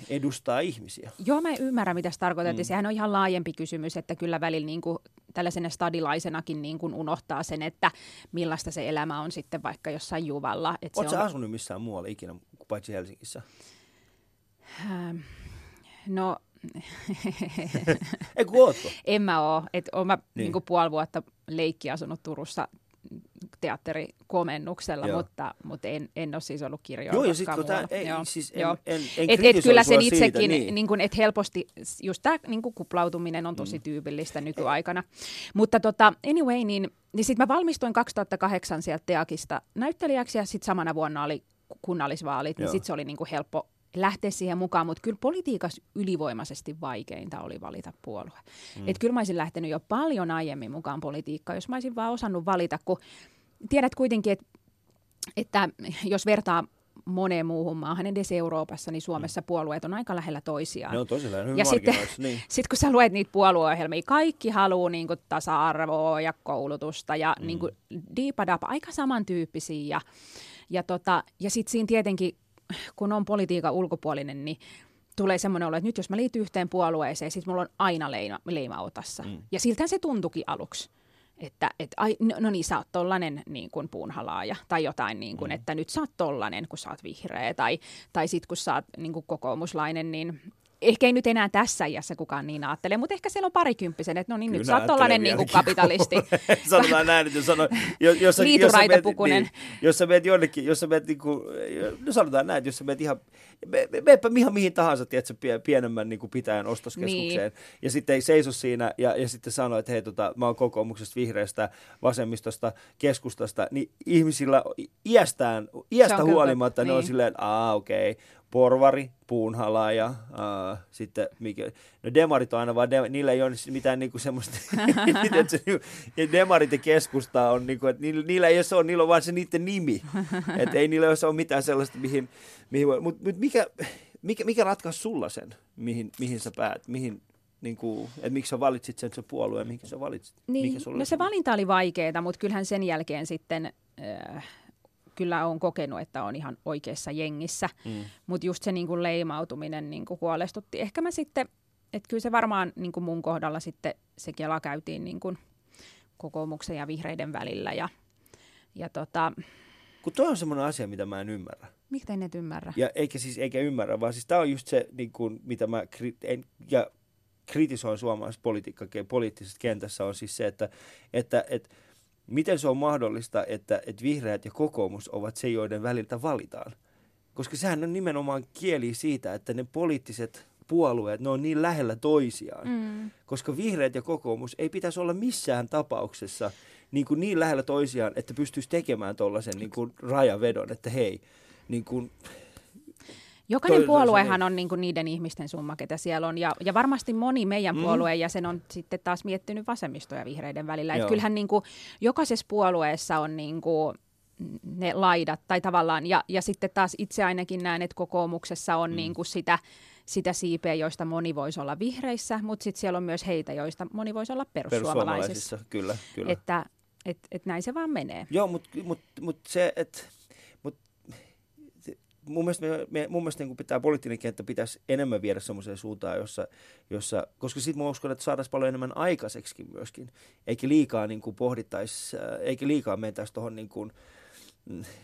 [SPEAKER 1] edustaa ihmisiä.
[SPEAKER 2] Joo, mä ymmärrän, mitä sä tarkoitat. Mm. Sehän on ihan laajempi kysymys, että kyllä välillä niin kuin, tällaisena stadilaisenakin niin kuin unohtaa sen, että millaista se elämä on sitten vaikka jossain Juvalla.
[SPEAKER 1] Oletko
[SPEAKER 2] se on,
[SPEAKER 1] asunut missään muualla ikinä, paitsi Helsingissä?
[SPEAKER 2] Ähm, no,
[SPEAKER 1] Ei kun ootko?
[SPEAKER 2] en mä oo. Et oon mä niin.
[SPEAKER 1] Niin.
[SPEAKER 2] niin puoli vuotta leikki asunut Turussa teatterikomennuksella,
[SPEAKER 1] Joo.
[SPEAKER 2] mutta, mutta en, en ole siis ollut kirjoilla.
[SPEAKER 1] Joo, ja sitten
[SPEAKER 2] koskaan
[SPEAKER 1] kun tämä, ei,
[SPEAKER 2] Joo.
[SPEAKER 1] siis
[SPEAKER 2] Joo.
[SPEAKER 1] en, en, en
[SPEAKER 2] Et, et kyllä sen
[SPEAKER 1] siitä,
[SPEAKER 2] itsekin,
[SPEAKER 1] niin.
[SPEAKER 2] niin. kun, et helposti, just tämä niin kuplautuminen on tosi
[SPEAKER 1] Mm.
[SPEAKER 2] tyypillistä nykyaikana. Mutta tota, anyway, niin, niin sitten mä valmistuin 2008 sieltä Teakista näyttelijäksi ja sitten samana vuonna oli kunnallisvaalit, niin
[SPEAKER 1] Joo.
[SPEAKER 2] sitten se oli niin kuin helppo lähteä siihen mukaan, mutta kyllä politiikassa ylivoimaisesti vaikeinta oli valita puolue. Mm. Et kyllä mä olisin lähtenyt jo paljon aiemmin mukaan politiikkaan, jos mä olisin vaan osannut valita, kun tiedät kuitenkin, että, että jos vertaa moneen muuhun maahan, edes Euroopassa, niin Suomessa puolueet on aika lähellä toisiaan.
[SPEAKER 1] Ne on tosi lähellä,
[SPEAKER 2] Ja sitten-
[SPEAKER 1] niin.
[SPEAKER 2] Sitten kun sä luet niitä puolueohjelmia, kaikki haluaa niin kuin tasa-arvoa ja koulutusta ja mm. niin kuin diipadapa, aika samantyyppisiä. Ja, ja, tota, ja sitten siinä tietenkin, kun on politiikan ulkopuolinen, niin tulee semmoinen olo, että nyt jos mä liityn yhteen puolueeseen, sitten mulla on aina leima, leima otassa. Mm. Ja siltä se tuntukin aluksi. Että et, ai, no, no niin, sä oot tollanen niin kuin puunhalaaja tai jotain, niin kuin, mm. että nyt sä oot tollanen, kun sä oot vihreä tai, tai sit kun sä oot niin kuin kokoomuslainen, niin ehkä ei nyt enää tässä iässä kukaan niin ajattele, mutta ehkä siellä on parikymppisen, että no niin,
[SPEAKER 1] Kyllä
[SPEAKER 2] nyt sä oot tollanen niin kuin kapitalisti.
[SPEAKER 1] Sanotaan näin, että jos, sano, jos, jos, jos, sä meet, niin, jos sä meet jonnekin, jos sä meet niinku, no sanotaan näin, että jos sä meet ihan, me, me, meepä ihan mihin tahansa, tiedätkö, pie- pienemmän niinku pitäjän ostoskeskukseen, niin. ja sitten ei seiso siinä, ja, ja sitten sano, että hei, tota, mä oon kokoomuksesta, vihreästä, vasemmistosta, keskustasta, niin ihmisillä iästään, iästä
[SPEAKER 2] kyllä
[SPEAKER 1] huolimatta,
[SPEAKER 2] totta,
[SPEAKER 1] ne on
[SPEAKER 2] niin.
[SPEAKER 1] silleen, aa okei, okay, porvari, puunhalaaja, äh, sitten mikä, no demarit on aina vaan, de, niillä ei ole mitään niinku semmoista, että se, ja demarit ja keskusta on niinku, että niillä, niillä ei se ole, niillä on vaan se niiden nimi, että ei niillä ole mitään sellaista, mihin, mihin voi, mutta mut mikä, mikä, mikä ratkaisi sulla sen, mihin, mihin sä päät, mihin, niin kuin, että miksi sä valitsit sen, sen puolueen, mihin sä valitsit?
[SPEAKER 2] Niin,
[SPEAKER 1] mikä sulla
[SPEAKER 2] no se valinta oli vaikeaa, mutta kyllähän sen jälkeen sitten äh, kyllä on kokenut, että on ihan oikeassa jengissä.
[SPEAKER 1] Mm.
[SPEAKER 2] Mutta just se niin kuin leimautuminen niin kuin huolestutti. Ehkä mä sitten, että kyllä se varmaan niin kuin mun kohdalla sitten se kela käytiin niin kuin kokoomuksen ja vihreiden välillä. Ja, ja tota,
[SPEAKER 1] Kun toi on semmoinen asia, mitä mä en ymmärrä.
[SPEAKER 2] miten ne et ymmärrä?
[SPEAKER 1] Ja eikä siis eikä ymmärrä, vaan siis tämä on just se, niin kuin, mitä mä kri- en, ja kritisoin suomalaisessa poliittisessa kentässä, on siis se, että, että, että miten se on mahdollista, että, että vihreät ja kokoomus ovat se, joiden väliltä valitaan. Koska sehän on nimenomaan kieli siitä, että ne poliittiset puolueet, ne on niin lähellä toisiaan.
[SPEAKER 2] Mm.
[SPEAKER 1] Koska vihreät ja kokoomus ei pitäisi olla missään tapauksessa niin, kuin niin lähellä toisiaan, että pystyisi tekemään tuollaisen niin kuin rajavedon, että hei, niin kuin,
[SPEAKER 2] Jokainen puoluehan
[SPEAKER 1] niin.
[SPEAKER 2] on niin kuin niiden ihmisten summa, ketä siellä on. Ja, ja varmasti moni meidän
[SPEAKER 1] Mm.
[SPEAKER 2] puolueen jäsen on sitten taas miettinyt vasemmisto ja vihreiden välillä. Et kyllähän niin kuin, jokaisessa puolueessa on niin kuin, ne laidat, tai tavallaan, ja, ja sitten taas itse ainakin näen, että kokoomuksessa on mm. niin kuin sitä, sitä siipeä, joista moni voisi olla vihreissä, mutta sitten siellä on myös heitä, joista moni voisi olla perussuomalaisissa.
[SPEAKER 1] perussuomalaisissa kyllä, kyllä.
[SPEAKER 2] Että et, et näin se vaan menee.
[SPEAKER 1] Joo, mutta mut, mut se, että mun mielestä, me, me, mun mielestä niin pitää poliittinen kenttä pitäisi enemmän viedä semmoiseen suuntaan, jossa, jossa koska sitten mä uskon, että saataisiin paljon enemmän aikaiseksi myöskin, eikä liikaa niin pohdittaisi, eikä liikaa mentäisi tuohon niin kuin,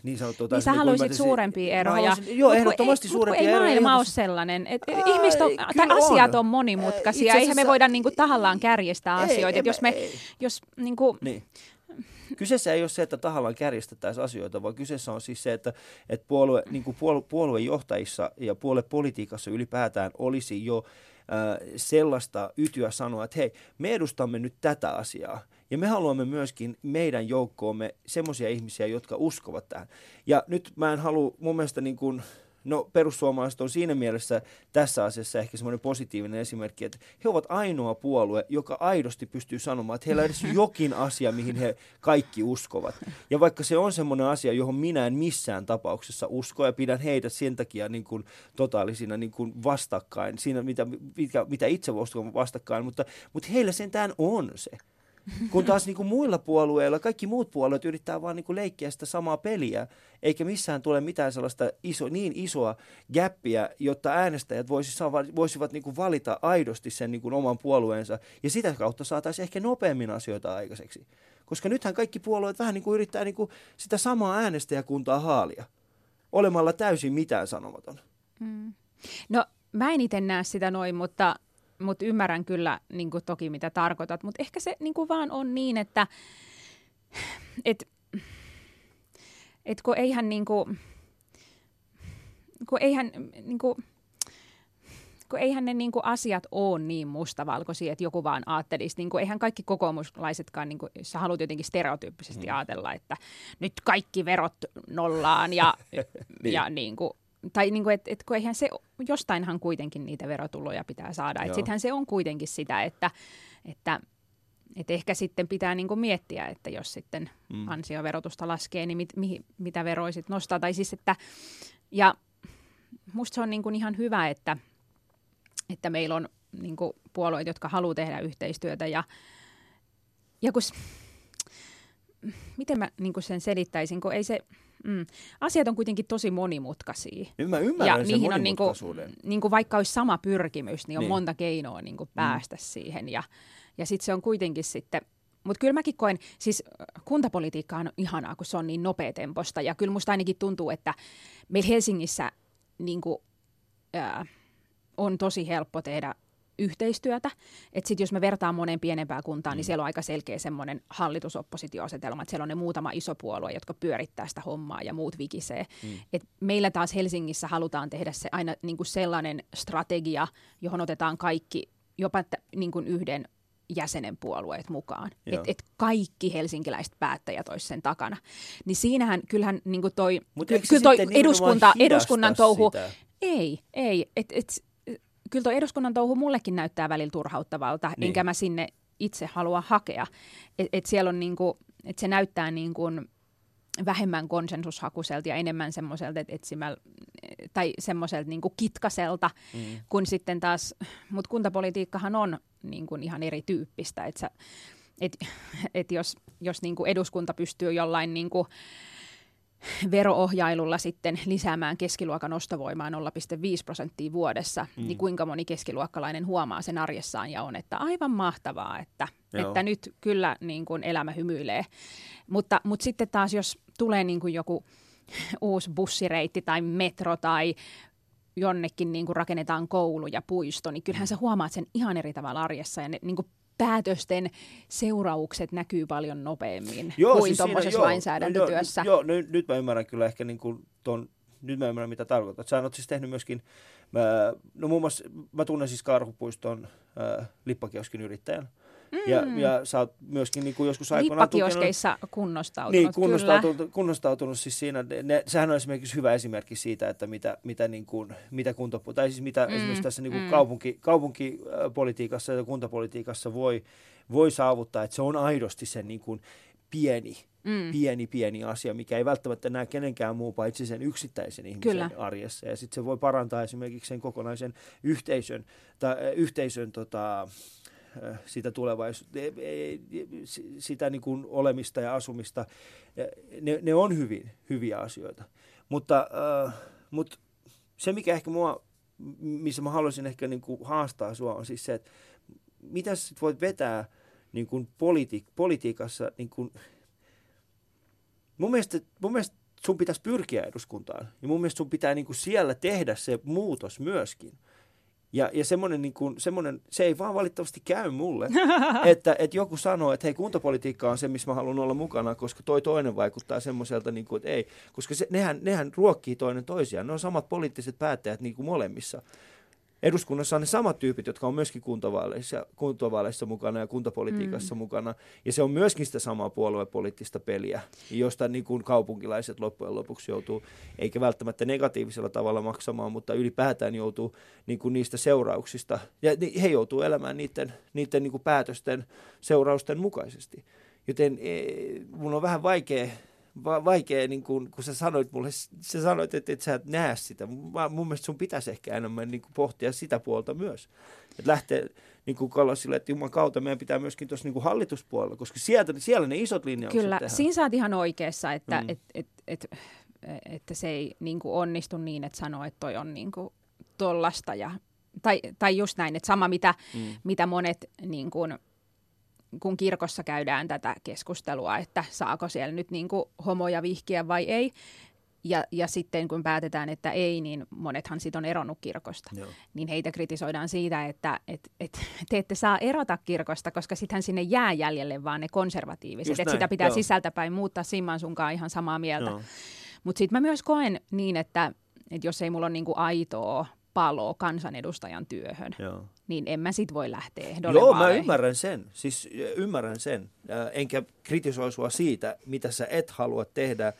[SPEAKER 1] niin sanottu.
[SPEAKER 2] Niin sä niin haluaisit suurempia eroja.
[SPEAKER 1] Haluaisin, joo, ehdottomasti ei, suurempia
[SPEAKER 2] ei eroja. Ei maailma ole sellainen. Et Ää, ihmiset on, tai asiat on monimutkaisia. Eihän me voida niinku tahallaan kärjestää ei, asioita. Ei, jos me, ei. jos niinku,
[SPEAKER 1] niin. Kyseessä ei ole se, että tahallaan kärjestettäisiin asioita, vaan kyseessä on siis se, että, että puolue, niin kuin puolue, puoluejohtajissa ja puoluepolitiikassa ylipäätään olisi jo äh, sellaista ytyä sanoa, että hei, me edustamme nyt tätä asiaa. Ja me haluamme myöskin meidän joukkoomme semmoisia ihmisiä, jotka uskovat tähän. Ja nyt mä en halua, mun mielestä niin kuin, No perussuomalaiset on siinä mielessä tässä asiassa ehkä semmoinen positiivinen esimerkki, että he ovat ainoa puolue, joka aidosti pystyy sanomaan, että heillä on edes jokin asia, mihin he kaikki uskovat. Ja vaikka se on semmoinen asia, johon minä en missään tapauksessa usko ja pidän heitä sen takia niin kuin totaalisina niin kuin vastakkain, siinä mitä, mitä, itse uskon vastakkain, mutta, mutta heillä sentään on se. Kun taas niin kuin muilla puolueilla, kaikki muut puolueet yrittää vaan niin kuin leikkiä sitä samaa peliä, eikä missään tule mitään sellaista iso, niin isoa gäppiä, jotta äänestäjät voisivat, voisivat niin kuin valita aidosti sen niin kuin oman puolueensa, ja sitä kautta saataisiin ehkä nopeammin asioita aikaiseksi. Koska nythän kaikki puolueet vähän niin kuin yrittää niin kuin sitä samaa äänestäjäkuntaa haalia, olemalla täysin mitään sanomaton.
[SPEAKER 2] Mm. No mä en itse näe sitä noin, mutta mutta ymmärrän kyllä niin kuin toki, mitä tarkoitat. Mutta ehkä se niin kuin vaan on niin, että et, et kun eihän, niin kuin, kun eihän, niin kuin, kun eihän ne niin kuin asiat ole niin mustavalkoisia, että joku vaan ajattelisi, niin kuin, eihän kaikki kokoomuslaisetkaan, niin kuin, sä haluat jotenkin stereotyyppisesti mm. ajatella, että nyt kaikki verot nollaan ja, niin. ja niin kuin, tai niin kuin, et, et, kun eihän se, jostainhan kuitenkin niitä verotuloja pitää saada. Että sittenhän se on kuitenkin sitä, että, että et ehkä sitten pitää niin kuin miettiä, että jos sitten mm. ansioverotusta laskee, niin mit, mi, mitä veroisit nostaa. Tai siis, että, ja musta se on niin kuin ihan hyvä, että, että meillä on niin kuin puolueet, jotka haluaa tehdä yhteistyötä. Ja, ja kun, miten mä niin kuin sen selittäisin, kun ei se, Mm. Asiat on kuitenkin tosi monimutkaisia.
[SPEAKER 1] Nyt mä ymmärrän ja sen niihin on niin kuin,
[SPEAKER 2] niin kuin vaikka olisi sama pyrkimys, niin on niin. monta keinoa niin kuin päästä mm. siihen. Ja, ja sitten se on kuitenkin sitten, mutta kyllä mäkin koen, siis kuntapolitiikka on ihanaa, kun se on niin nopeatemposta. Ja kyllä musta ainakin tuntuu, että meillä Helsingissä niin kuin, ää, on tosi helppo tehdä yhteistyötä. Että sitten jos me vertaan monen pienempään kuntaan, niin mm. niin siellä on aika selkeä semmoinen hallitusoppositioasetelma, että siellä on ne muutama iso puolue, jotka pyörittää sitä hommaa ja muut vikisee. Mm. Et meillä taas Helsingissä halutaan tehdä se aina niin kuin sellainen strategia, johon otetaan kaikki, jopa t- niin kuin yhden jäsenen puolueet mukaan. Että et kaikki helsinkiläiset päättäjät olisi sen takana. Niin siinähän kyllähän niin kuin toi, ky- toi eduskunta, eduskunnan touhu, sitä? ei, ei. Et, et, kyllä tuo eduskunnan touhu mullekin näyttää välillä turhauttavalta, niin. enkä mä sinne itse halua hakea. Et, et siellä on niinku, et se näyttää niin kuin vähemmän konsensushakuiselta ja enemmän semmoiselta etsimällä tai semmoiselta niin kitkaselta, mm. kun sitten taas, mutta kuntapolitiikkahan on niin kuin ihan erityyppistä, että et, et jos, jos niin kuin eduskunta pystyy jollain niin kuin, veroohjailulla sitten lisäämään keskiluokan ostovoimaa 0,5 prosenttia vuodessa, mm. niin kuinka moni keskiluokkalainen huomaa sen arjessaan ja on, että aivan mahtavaa, että, että nyt kyllä niin kuin elämä hymyilee. Mutta, mutta sitten taas, jos tulee niin kuin joku uusi bussireitti tai metro tai jonnekin niin kuin rakennetaan koulu ja puisto, niin kyllähän sä huomaat sen ihan eri tavalla arjessa ja ne niin kuin päätösten seuraukset näkyy paljon nopeammin joo, kuin siis tuommoisessa lainsäädäntötyössä.
[SPEAKER 1] Joo, joo nyt, nyt mä ymmärrän kyllä ehkä niin kuin ton, nyt mä ymmärrän mitä tarkoitat. Sä oot siis tehnyt myöskin, mä, no muun muassa mä tunnen siis Karhupuiston äh, lippakioskin yrittäjän. Mm. Ja, ja sä oot myöskin niin kuin joskus aikoinaan
[SPEAKER 2] tukenut... kunnostautunut,
[SPEAKER 1] Niin, kunnostautunut, kyllä. kunnostautunut siis siinä. Ne, sehän on esimerkiksi hyvä esimerkki siitä, että mitä, mitä, niin kuin, mitä kunta, tai siis mitä mm. esimerkiksi tässä niin kuin mm. kaupunki, kaupunkipolitiikassa ja kuntapolitiikassa voi, voi saavuttaa, että se on aidosti sen niin kuin pieni mm. pieni, pieni asia, mikä ei välttämättä näe kenenkään muu paitsi sen yksittäisen ihmisen Kyllä. arjessa. Ja sitten se voi parantaa esimerkiksi sen kokonaisen yhteisön, tai, yhteisön tota, sitä tulevaisuutta, sitä niin kuin olemista ja asumista. Ne, ne on hyvin, hyviä asioita. Mutta, äh, mutta se, mikä ehkä mua, missä mä haluaisin ehkä niin kuin haastaa sua, on siis se, että mitä sä voit vetää niin kuin politi- politiikassa, niin kuin, mun, mielestä, mun mielestä sun pitäisi pyrkiä eduskuntaan. Ja mun mielestä sun pitää niin kuin siellä tehdä se muutos myöskin. Ja, ja semmoinen, niin kuin, semmoinen, se ei vaan valitettavasti käy mulle, että, että joku sanoo, että hei kuntapolitiikka on se, missä mä haluan olla mukana, koska toi toinen vaikuttaa semmoiselta, niin kuin, että ei, koska se, nehän, nehän ruokkii toinen toisiaan. Ne on samat poliittiset päättäjät niin kuin molemmissa eduskunnassa on ne samat tyypit, jotka on myöskin kuntavaaleissa, kuntavaaleissa mukana ja kuntapolitiikassa mm. mukana. Ja se on myöskin sitä samaa puoluepoliittista peliä, josta niin kuin kaupunkilaiset loppujen lopuksi joutuu, eikä välttämättä negatiivisella tavalla maksamaan, mutta ylipäätään joutuu niin kuin niistä seurauksista. Ja he joutuu elämään niiden, niiden niin kuin päätösten seurausten mukaisesti. Joten e, mun on vähän vaikea va- vaikea, niin kun, kun sä sanoit mulle, sä sanoit, että et sä et näe sitä. Mun mielestä sun pitäisi ehkä enemmän niin pohtia sitä puolta myös. Että lähtee niin kuin sille, että Jumalan kautta meidän pitää myöskin tuossa niin hallituspuolella, koska sieltä, siellä ne isot linjaukset
[SPEAKER 2] Kyllä,
[SPEAKER 1] tehdään.
[SPEAKER 2] siinä sä oot ihan oikeassa, että mm. et, et, et, että se ei niin kuin onnistu niin, että sanoo, että toi on niin kuin tollasta ja tai, tai just näin, että sama mitä, mm. mitä monet niin kuin, kun kirkossa käydään tätä keskustelua, että saako siellä nyt niin kuin homoja vihkiä vai ei. Ja, ja sitten kun päätetään, että ei, niin monethan sitten on eronnut kirkosta. Joo. Niin heitä kritisoidaan siitä, että et, et, te ette saa erota kirkosta, koska sittenhän sinne jää jäljelle vaan ne konservatiiviset. Että sitä pitää Joo. sisältäpäin muuttaa. Simman sunkaan ihan samaa mieltä. Mutta sitten mä myös koen niin, että, että jos ei mulla ole niinku aitoa palo kansanedustajan työhön, Joo. niin en mä sit voi lähteä ehdolle
[SPEAKER 1] Joo, vaaleihin. mä ymmärrän sen. Siis ymmärrän sen. Enkä kritisoi sua siitä, mitä sä et halua tehdä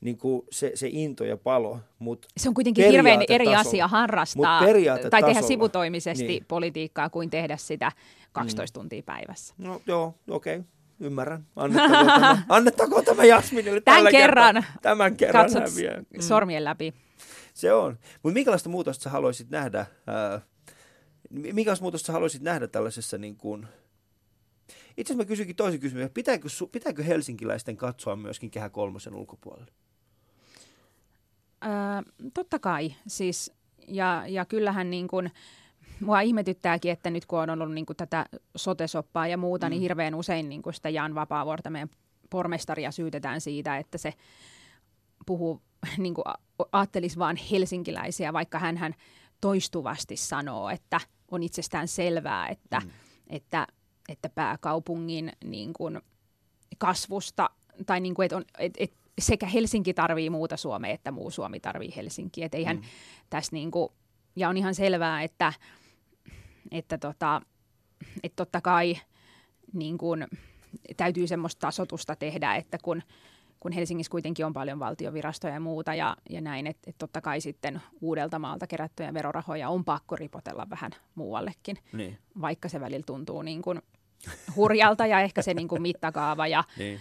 [SPEAKER 1] niin kuin se, se into ja palo. Mut
[SPEAKER 2] se on kuitenkin hirveän eri asia harrastaa tai tehdä sivutoimisesti niin. politiikkaa kuin tehdä sitä 12 mm. tuntia päivässä.
[SPEAKER 1] No joo, okei. Okay. Ymmärrän. Annettakoon tämä, annettakoon tämä Jasminille
[SPEAKER 2] Tämän kerran.
[SPEAKER 1] Kertaa. Tämän kerran Katsot häviää.
[SPEAKER 2] Mm. sormien läpi.
[SPEAKER 1] Se on. Mutta minkälaista muutosta sä haluaisit nähdä, ää, minkälaista muutosta sä haluaisit nähdä tällaisessa niin kuin, itse asiassa mä kysynkin toisen kysymyksen, pitääkö, pitääkö helsinkiläisten katsoa myöskin Kehä kolmosen ulkopuolelle?
[SPEAKER 2] Öö, totta kai, siis, ja, ja kyllähän niin kuin, mua ihmetyttääkin, että nyt kun on ollut niin kuin tätä sotesoppaa ja muuta, niin mm. niin hirveän usein niin kuin sitä Jan Vapaavuorta, meidän pormestaria, syytetään siitä, että se puhuu niin kuin ajattelisi vain helsinkiläisiä, vaikka hän toistuvasti sanoo, että on itsestään selvää, että, mm. että, että pääkaupungin niin kuin kasvusta, tai niin kuin, että on, et, et sekä Helsinki tarvii muuta Suomea, että muu Suomi tarvii Helsinkiä. Että eihän mm. tässä niin kuin, ja on ihan selvää, että, että, tota, että totta kai niin kuin, täytyy semmoista tasotusta tehdä, että kun kun Helsingissä kuitenkin on paljon valtiovirastoja ja muuta ja, ja näin, että et totta kai sitten uudelta maalta kerättyjä verorahoja on pakko ripotella vähän muuallekin, niin. vaikka se välillä tuntuu niin kuin hurjalta ja ehkä se niin kuin mittakaava ja, niin.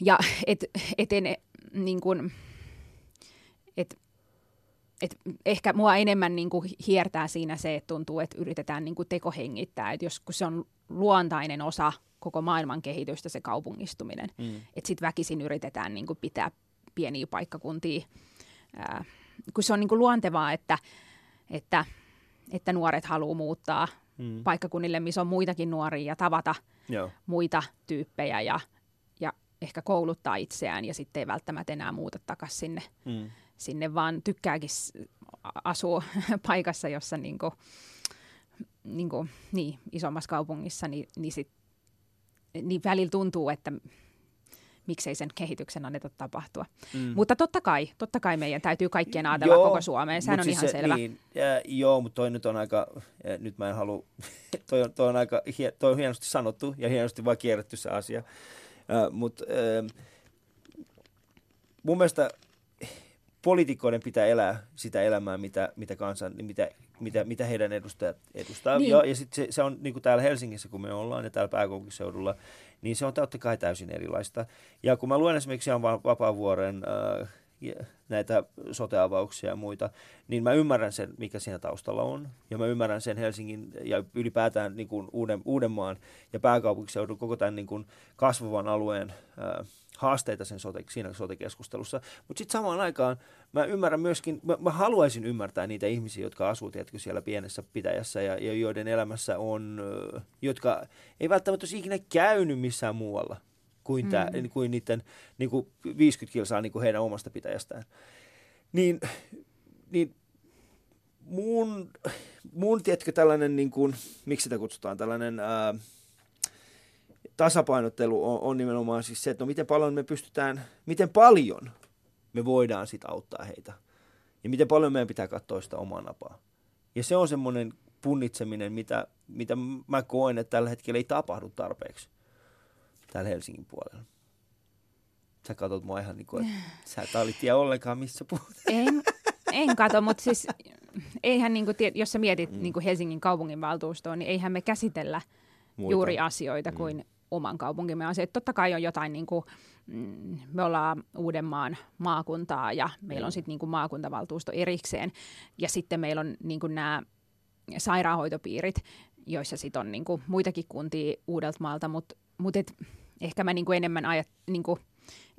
[SPEAKER 2] ja et, et en, niin kuin, et, et ehkä mua enemmän niin kuin hiertää siinä se, että tuntuu, että yritetään niin kuin tekohengittää, että jos kun se on luontainen osa koko maailman kehitystä se kaupungistuminen. Mm. Että sitten väkisin yritetään niin kuin pitää pieniä paikkakuntia, ää, kun se on niin kuin luontevaa, että, että, että nuoret haluaa muuttaa mm. paikkakunnille, missä on muitakin nuoria ja tavata Joo. muita tyyppejä ja, ja ehkä kouluttaa itseään ja sitten ei välttämättä enää muuta takaisin sinne, mm. sinne, vaan tykkääkin asua paikassa, jossa niin kuin, niin kuin, niin, isommassa kaupungissa, niin, niin sit niin välillä tuntuu, että miksei sen kehityksen anneta tapahtua. Mm. Mutta totta kai, totta kai meidän täytyy kaikkien ajatella joo, koko Suomeen, sehän on siis ihan se, selvä. Niin,
[SPEAKER 1] ja, joo, mutta toi nyt on aika, ja nyt mä en halua, toi on, toi on aika, toi on hienosti sanottu ja hienosti vaan kierretty se asia. Uh, mutta uh, mun mielestä poliitikkoiden pitää elää sitä elämää, mitä, mitä, kansan, mitä mitä, mitä heidän edustajat edustaa.
[SPEAKER 2] Niin.
[SPEAKER 1] Ja, ja sitten se, se on niin kuin täällä Helsingissä, kun me ollaan ja täällä pääkaupunkiseudulla, niin se on totta kai täysin erilaista. Ja kun mä luen esimerkiksi Jan Vapaavuoren äh, näitä soteavauksia ja muita, niin mä ymmärrän sen, mikä siinä taustalla on. Ja mä ymmärrän sen Helsingin ja ylipäätään niin kuin Uuden, Uudenmaan ja pääkaupunkiseudun koko tämän niin kuin kasvavan alueen äh, haasteita sen sote, siinä sote-keskustelussa. Mutta sitten samaan aikaan mä ymmärrän myöskin, mä, mä haluaisin ymmärtää niitä ihmisiä, jotka asuu tiedätkö, siellä pienessä pitäjässä ja, ja joiden elämässä on, jotka ei välttämättä olisi ikinä käynyt missään muualla kuin, mm. tää, kuin niiden niin kuin 50 kilsaa niin kuin heidän omasta pitäjästään. Niin, niin mun, mun tiedätkö, tällainen, niin kuin, miksi sitä kutsutaan, tällainen ää, tasapainottelu on, on nimenomaan siis se, että no miten paljon me pystytään, miten paljon me voidaan sit auttaa heitä. Ja miten paljon meidän pitää katsoa sitä omaa napaa. Ja se on semmoinen punnitseminen, mitä, mitä mä koen, että tällä hetkellä ei tapahdu tarpeeksi täällä Helsingin puolella. Sä katsot mua ihan niin kuin, että sä et tiedä ollenkaan, missä puhut.
[SPEAKER 2] En, en kato, mutta siis eihän, niin kuin, jos sä mietit mm. niin kuin Helsingin kaupunginvaltuustoa, niin eihän me käsitellä Muita. juuri asioita mm. kuin oman kaupunkimme asioita. Totta kai on jotain, niin kuin, mm, me ollaan Uudenmaan maakuntaa ja meillä on sitten niin maakuntavaltuusto erikseen. Ja sitten meillä on niin kuin nämä sairaanhoitopiirit, joissa sitten on niin kuin muitakin kuntia Uudeltamaalta, mutta mutta et, ehkä mä niinku enemmän ajat, niinku,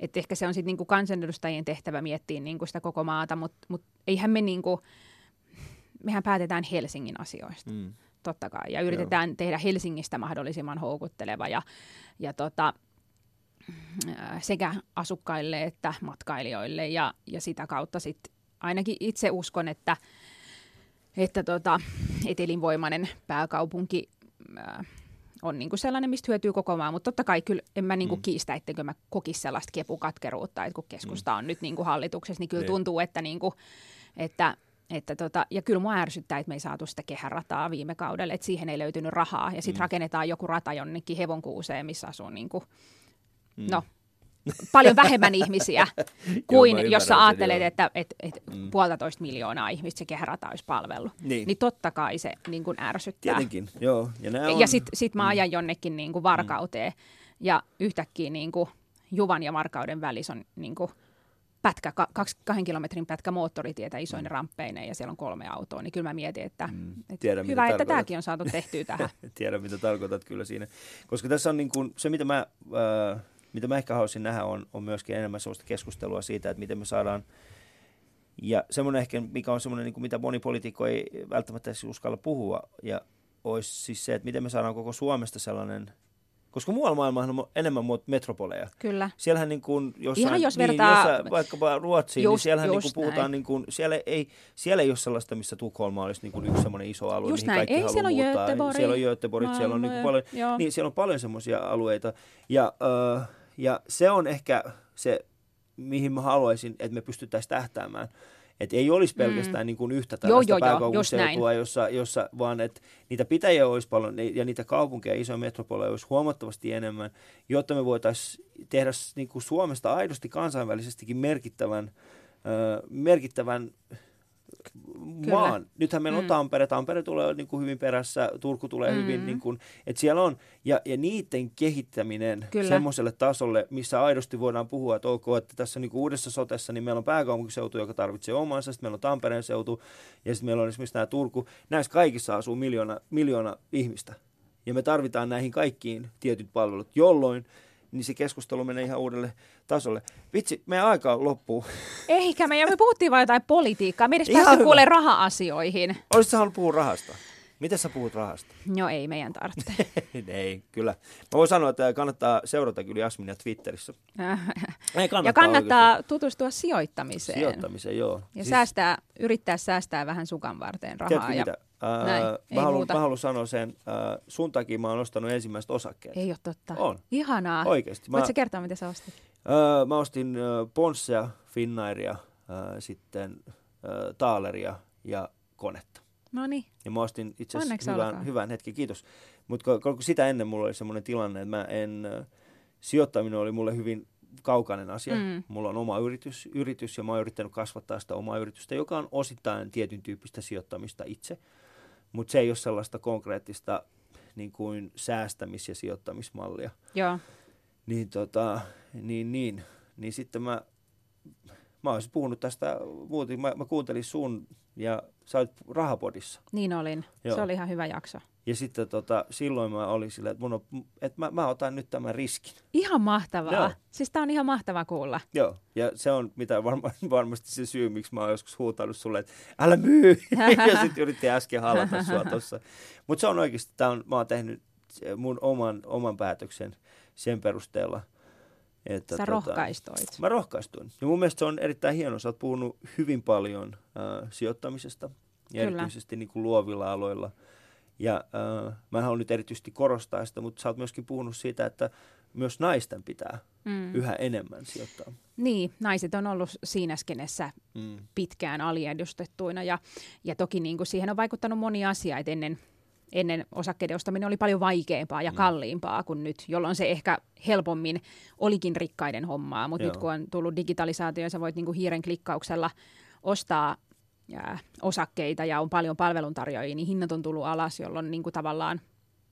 [SPEAKER 2] että ehkä se on sitten niinku kansanedustajien tehtävä miettiä niinku sitä koko maata, mutta mut eihän me niinku, mehän päätetään Helsingin asioista. Mm. Totta kai. Ja yritetään Joo. tehdä Helsingistä mahdollisimman houkutteleva ja, ja tota, sekä asukkaille että matkailijoille. Ja, ja sitä kautta sitten ainakin itse uskon, että, että tota, et elinvoimainen pääkaupunki on niin kuin sellainen, mistä hyötyy koko maa, mutta totta kai kyllä en mä niin kuin mm. kiistä, etteikö mä kokisi sellaista kepukatkeruutta, että kun keskusta mm. on nyt niin kuin hallituksessa, niin kyllä niin. tuntuu, että, niin kuin, että että tota, ja kyllä mua ärsyttää, että me ei saatu sitä kehärataa viime kaudella, että siihen ei löytynyt rahaa. Ja sitten mm. rakennetaan joku rata jonnekin hevonkuuseen, missä asuu niin kuin, mm. no, paljon vähemmän ihmisiä kuin Joo, jos sä ajattelet, sen, että et, et mm. puolitoista miljoonaa ihmistä se kehärata olisi palvellut. Niin. niin totta kai se niin kuin ärsyttää.
[SPEAKER 1] Tietenkin, joo. Ja, on...
[SPEAKER 2] ja sitten sit mä mm. ajan mm. jonnekin niin kuin varkauteen mm. ja yhtäkkiä niin kuin Juvan ja Varkauden välissä on niin kuin pätkä, kaksi, kahden kilometrin pätkä moottoritietä isoin mm. ramppeineen ja siellä on kolme autoa, niin kyllä mä mietin, että, mm. että Tiedän, hyvä, että tämäkin on saatu tehtyä tähän.
[SPEAKER 1] Tiedän, mitä tarkoitat kyllä siinä. Koska tässä on niin kuin, se, mitä mä äh, mitä mä ehkä haluaisin nähdä, on, on myöskin enemmän sellaista keskustelua siitä, että miten me saadaan, ja semmoinen ehkä, mikä on semmoinen, niin kuin mitä moni poliitikko ei välttämättä uskalla puhua, ja olisi siis se, että miten me saadaan koko Suomesta sellainen koska muualla maailmassa on enemmän metropoleja.
[SPEAKER 2] Kyllä.
[SPEAKER 1] Siellähän niin kuin
[SPEAKER 2] jossain, Ihan jos niin, vertaa...
[SPEAKER 1] niin, jossain, vaikkapa Ruotsiin, niin just, niin siellähän niin kuin puhutaan, niin kuin, siellä, ei, siellä ei ole sellaista, missä Tukholma olisi niin kuin yksi semmoinen iso alue, just mihin näin. kaikki ei,
[SPEAKER 2] siellä on Göteborg.
[SPEAKER 1] Siellä on Göteborg, siellä on niin kuin paljon, niin, siellä on paljon semmoisia alueita. Ja, uh, ja se on ehkä se, mihin mä haluaisin, että me pystyttäisiin tähtäämään. Että ei olisi pelkästään mm. niin kuin yhtä tällaista pääkaupunkiseutua, jossa, jossa, vaan että niitä pitäjiä olisi paljon ja niitä kaupunkeja, isoja metropoleja olisi huomattavasti enemmän, jotta me voitaisiin tehdä niin kuin Suomesta aidosti kansainvälisestikin merkittävän, äh, merkittävän Kyllä. maan. Nythän meillä on mm. Tampere, Tampere tulee niin kuin hyvin perässä, Turku tulee mm. hyvin, niin kuin, että siellä on, ja, ja niiden kehittäminen semmoiselle tasolle, missä aidosti voidaan puhua, että ok, että tässä niin kuin uudessa sotessa, niin meillä on pääkaupunkiseutu, joka tarvitsee omansa, sitten meillä on Tampereen seutu, ja sitten meillä on esimerkiksi nämä Turku. Näissä kaikissa asuu miljoona, miljoona ihmistä, ja me tarvitaan näihin kaikkiin tietyt palvelut, jolloin niin se keskustelu menee ihan uudelle tasolle. Vitsi, meidän aika loppuu.
[SPEAKER 2] Eikä me, ja me puhuttiin vain jotain politiikkaa. Me edes päästy kuule raha-asioihin.
[SPEAKER 1] Olisitko halunnut puhua rahasta? Miten sä puhut rahasta?
[SPEAKER 2] No ei meidän tarvitse.
[SPEAKER 1] ei, kyllä. Mä voin sanoa, että kannattaa seurata kyllä Jasminia Twitterissä.
[SPEAKER 2] ei kannattaa ja kannattaa oikeasti. tutustua sijoittamiseen.
[SPEAKER 1] Sijoittamiseen, joo. Ja
[SPEAKER 2] siis... säästää, yrittää säästää vähän sukan varteen rahaa. Tiedätkö
[SPEAKER 1] ja... mitä? Ää, Näin, mä, haluan, mä haluan sanoa sen, ää, sun takia mä oon ostanut ensimmäiset osakkeet.
[SPEAKER 2] Ei ole totta.
[SPEAKER 1] On.
[SPEAKER 2] Ihanaa.
[SPEAKER 1] Oikeasti.
[SPEAKER 2] Voitko kertoa, mitä sä ostit?
[SPEAKER 1] Ää, mä ostin ää, Ponssea, Finnairia, ää, sitten ää, Taaleria ja konetta.
[SPEAKER 2] No niin.
[SPEAKER 1] Ja mä ostin itse asiassa hyvän, hyvän hetken, kiitos. Mutta sitä ennen mulla oli semmoinen tilanne, että mä en, sijoittaminen oli mulle hyvin kaukainen asia. Mm. Mulla on oma yritys, yritys ja mä oon yrittänyt kasvattaa sitä omaa yritystä, joka on osittain tietyn tyyppistä sijoittamista itse. Mutta se ei ole sellaista konkreettista niin kuin säästämis- ja sijoittamismallia.
[SPEAKER 2] Joo.
[SPEAKER 1] Niin, tota, niin, niin, niin sitten mä, mä olisin puhunut tästä muuten. Mä, mä kuuntelin sun ja sä olit rahapodissa.
[SPEAKER 2] Niin olin. Joo. Se oli ihan hyvä jakso.
[SPEAKER 1] Ja sitten tota, silloin mä olin silleen, että, mun on, että mä, mä otan nyt tämän riskin.
[SPEAKER 2] Ihan mahtavaa. Joo. Siis tää on ihan mahtavaa kuulla.
[SPEAKER 1] Joo, ja se on mitä varma, varmasti se syy, miksi mä oon joskus huutanut sulle, että älä myy. ja sitten yritti äsken halata sua tuossa. Mutta se on oikeasti, tää on, mä oon tehnyt mun oman, oman päätöksen sen perusteella.
[SPEAKER 2] Että Sä tota, rohkaistuit.
[SPEAKER 1] Mä rohkaistuin. Ja mun mielestä se on erittäin hieno. Sä oot puhunut hyvin paljon äh, sijoittamisesta ja Kyllä. erityisesti niin kuin luovilla aloilla – ja äh, mä haluan nyt erityisesti korostaa sitä, mutta sä oot myöskin puhunut siitä, että myös naisten pitää mm. yhä enemmän sijoittaa.
[SPEAKER 2] Niin, naiset on ollut siinä skenessä mm. pitkään aliedustettuina ja, ja toki niin kuin siihen on vaikuttanut moni asia, että ennen, ennen osakkeiden ostaminen oli paljon vaikeampaa ja mm. kalliimpaa kuin nyt, jolloin se ehkä helpommin olikin rikkaiden hommaa, mutta nyt kun on tullut digitalisaatio, sä voit niin kuin hiiren klikkauksella ostaa ja osakkeita ja on paljon palveluntarjoajia, niin hinnat on tullut alas, jolloin niin kuin tavallaan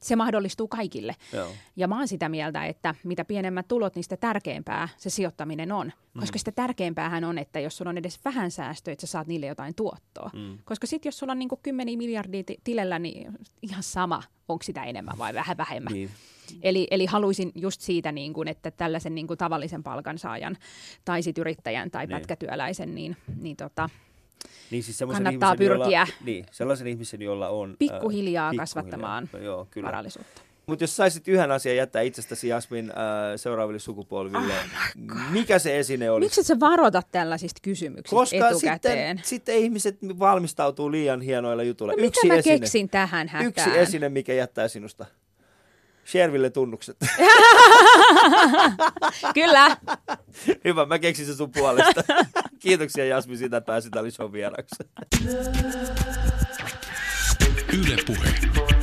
[SPEAKER 2] se mahdollistuu kaikille. Joo. Ja mä oon sitä mieltä, että mitä pienemmät tulot, niin sitä tärkeämpää se sijoittaminen on. Mm. Koska sitä tärkeämpäähän on, että jos sulla on edes vähän säästöä, että sä saat niille jotain tuottoa. Mm. Koska sitten jos sulla on niin kymmeniä miljardia t- tilellä, niin ihan sama, onko sitä enemmän vai vähän vähemmän. Niin. Eli, eli haluaisin just siitä, niin kuin, että tällaisen niin kuin tavallisen palkansaajan tai sit yrittäjän tai niin. pätkätyöläisen, niin, niin tota, niin siis kannattaa ihmisen, pyrkiä
[SPEAKER 1] jolla, niin, sellaisen ihmisen, jolla on...
[SPEAKER 2] Pikkuhiljaa, äh, kasvattamaan no, joo, kyllä. varallisuutta.
[SPEAKER 1] Mutta jos saisit yhden asian jättää itsestäsi Jasmin äh, seuraaville sukupolville, oh mikä se esine olisi?
[SPEAKER 2] Miksi sä varoitat tällaisista kysymyksistä
[SPEAKER 1] Koska
[SPEAKER 2] etukäteen?
[SPEAKER 1] Sitten, sitten ihmiset valmistautuu liian hienoilla jutuilla.
[SPEAKER 2] No, Yksi mitä mä esine. keksin tähän hätään?
[SPEAKER 1] Yksi esine, mikä jättää sinusta. Sherville tunnukset.
[SPEAKER 2] Kyllä.
[SPEAKER 1] Hyvä, mä keksin sen sun puolesta. Kiitoksia Jasmi siitä, että pääsit Show vieraksi. Yle puhe.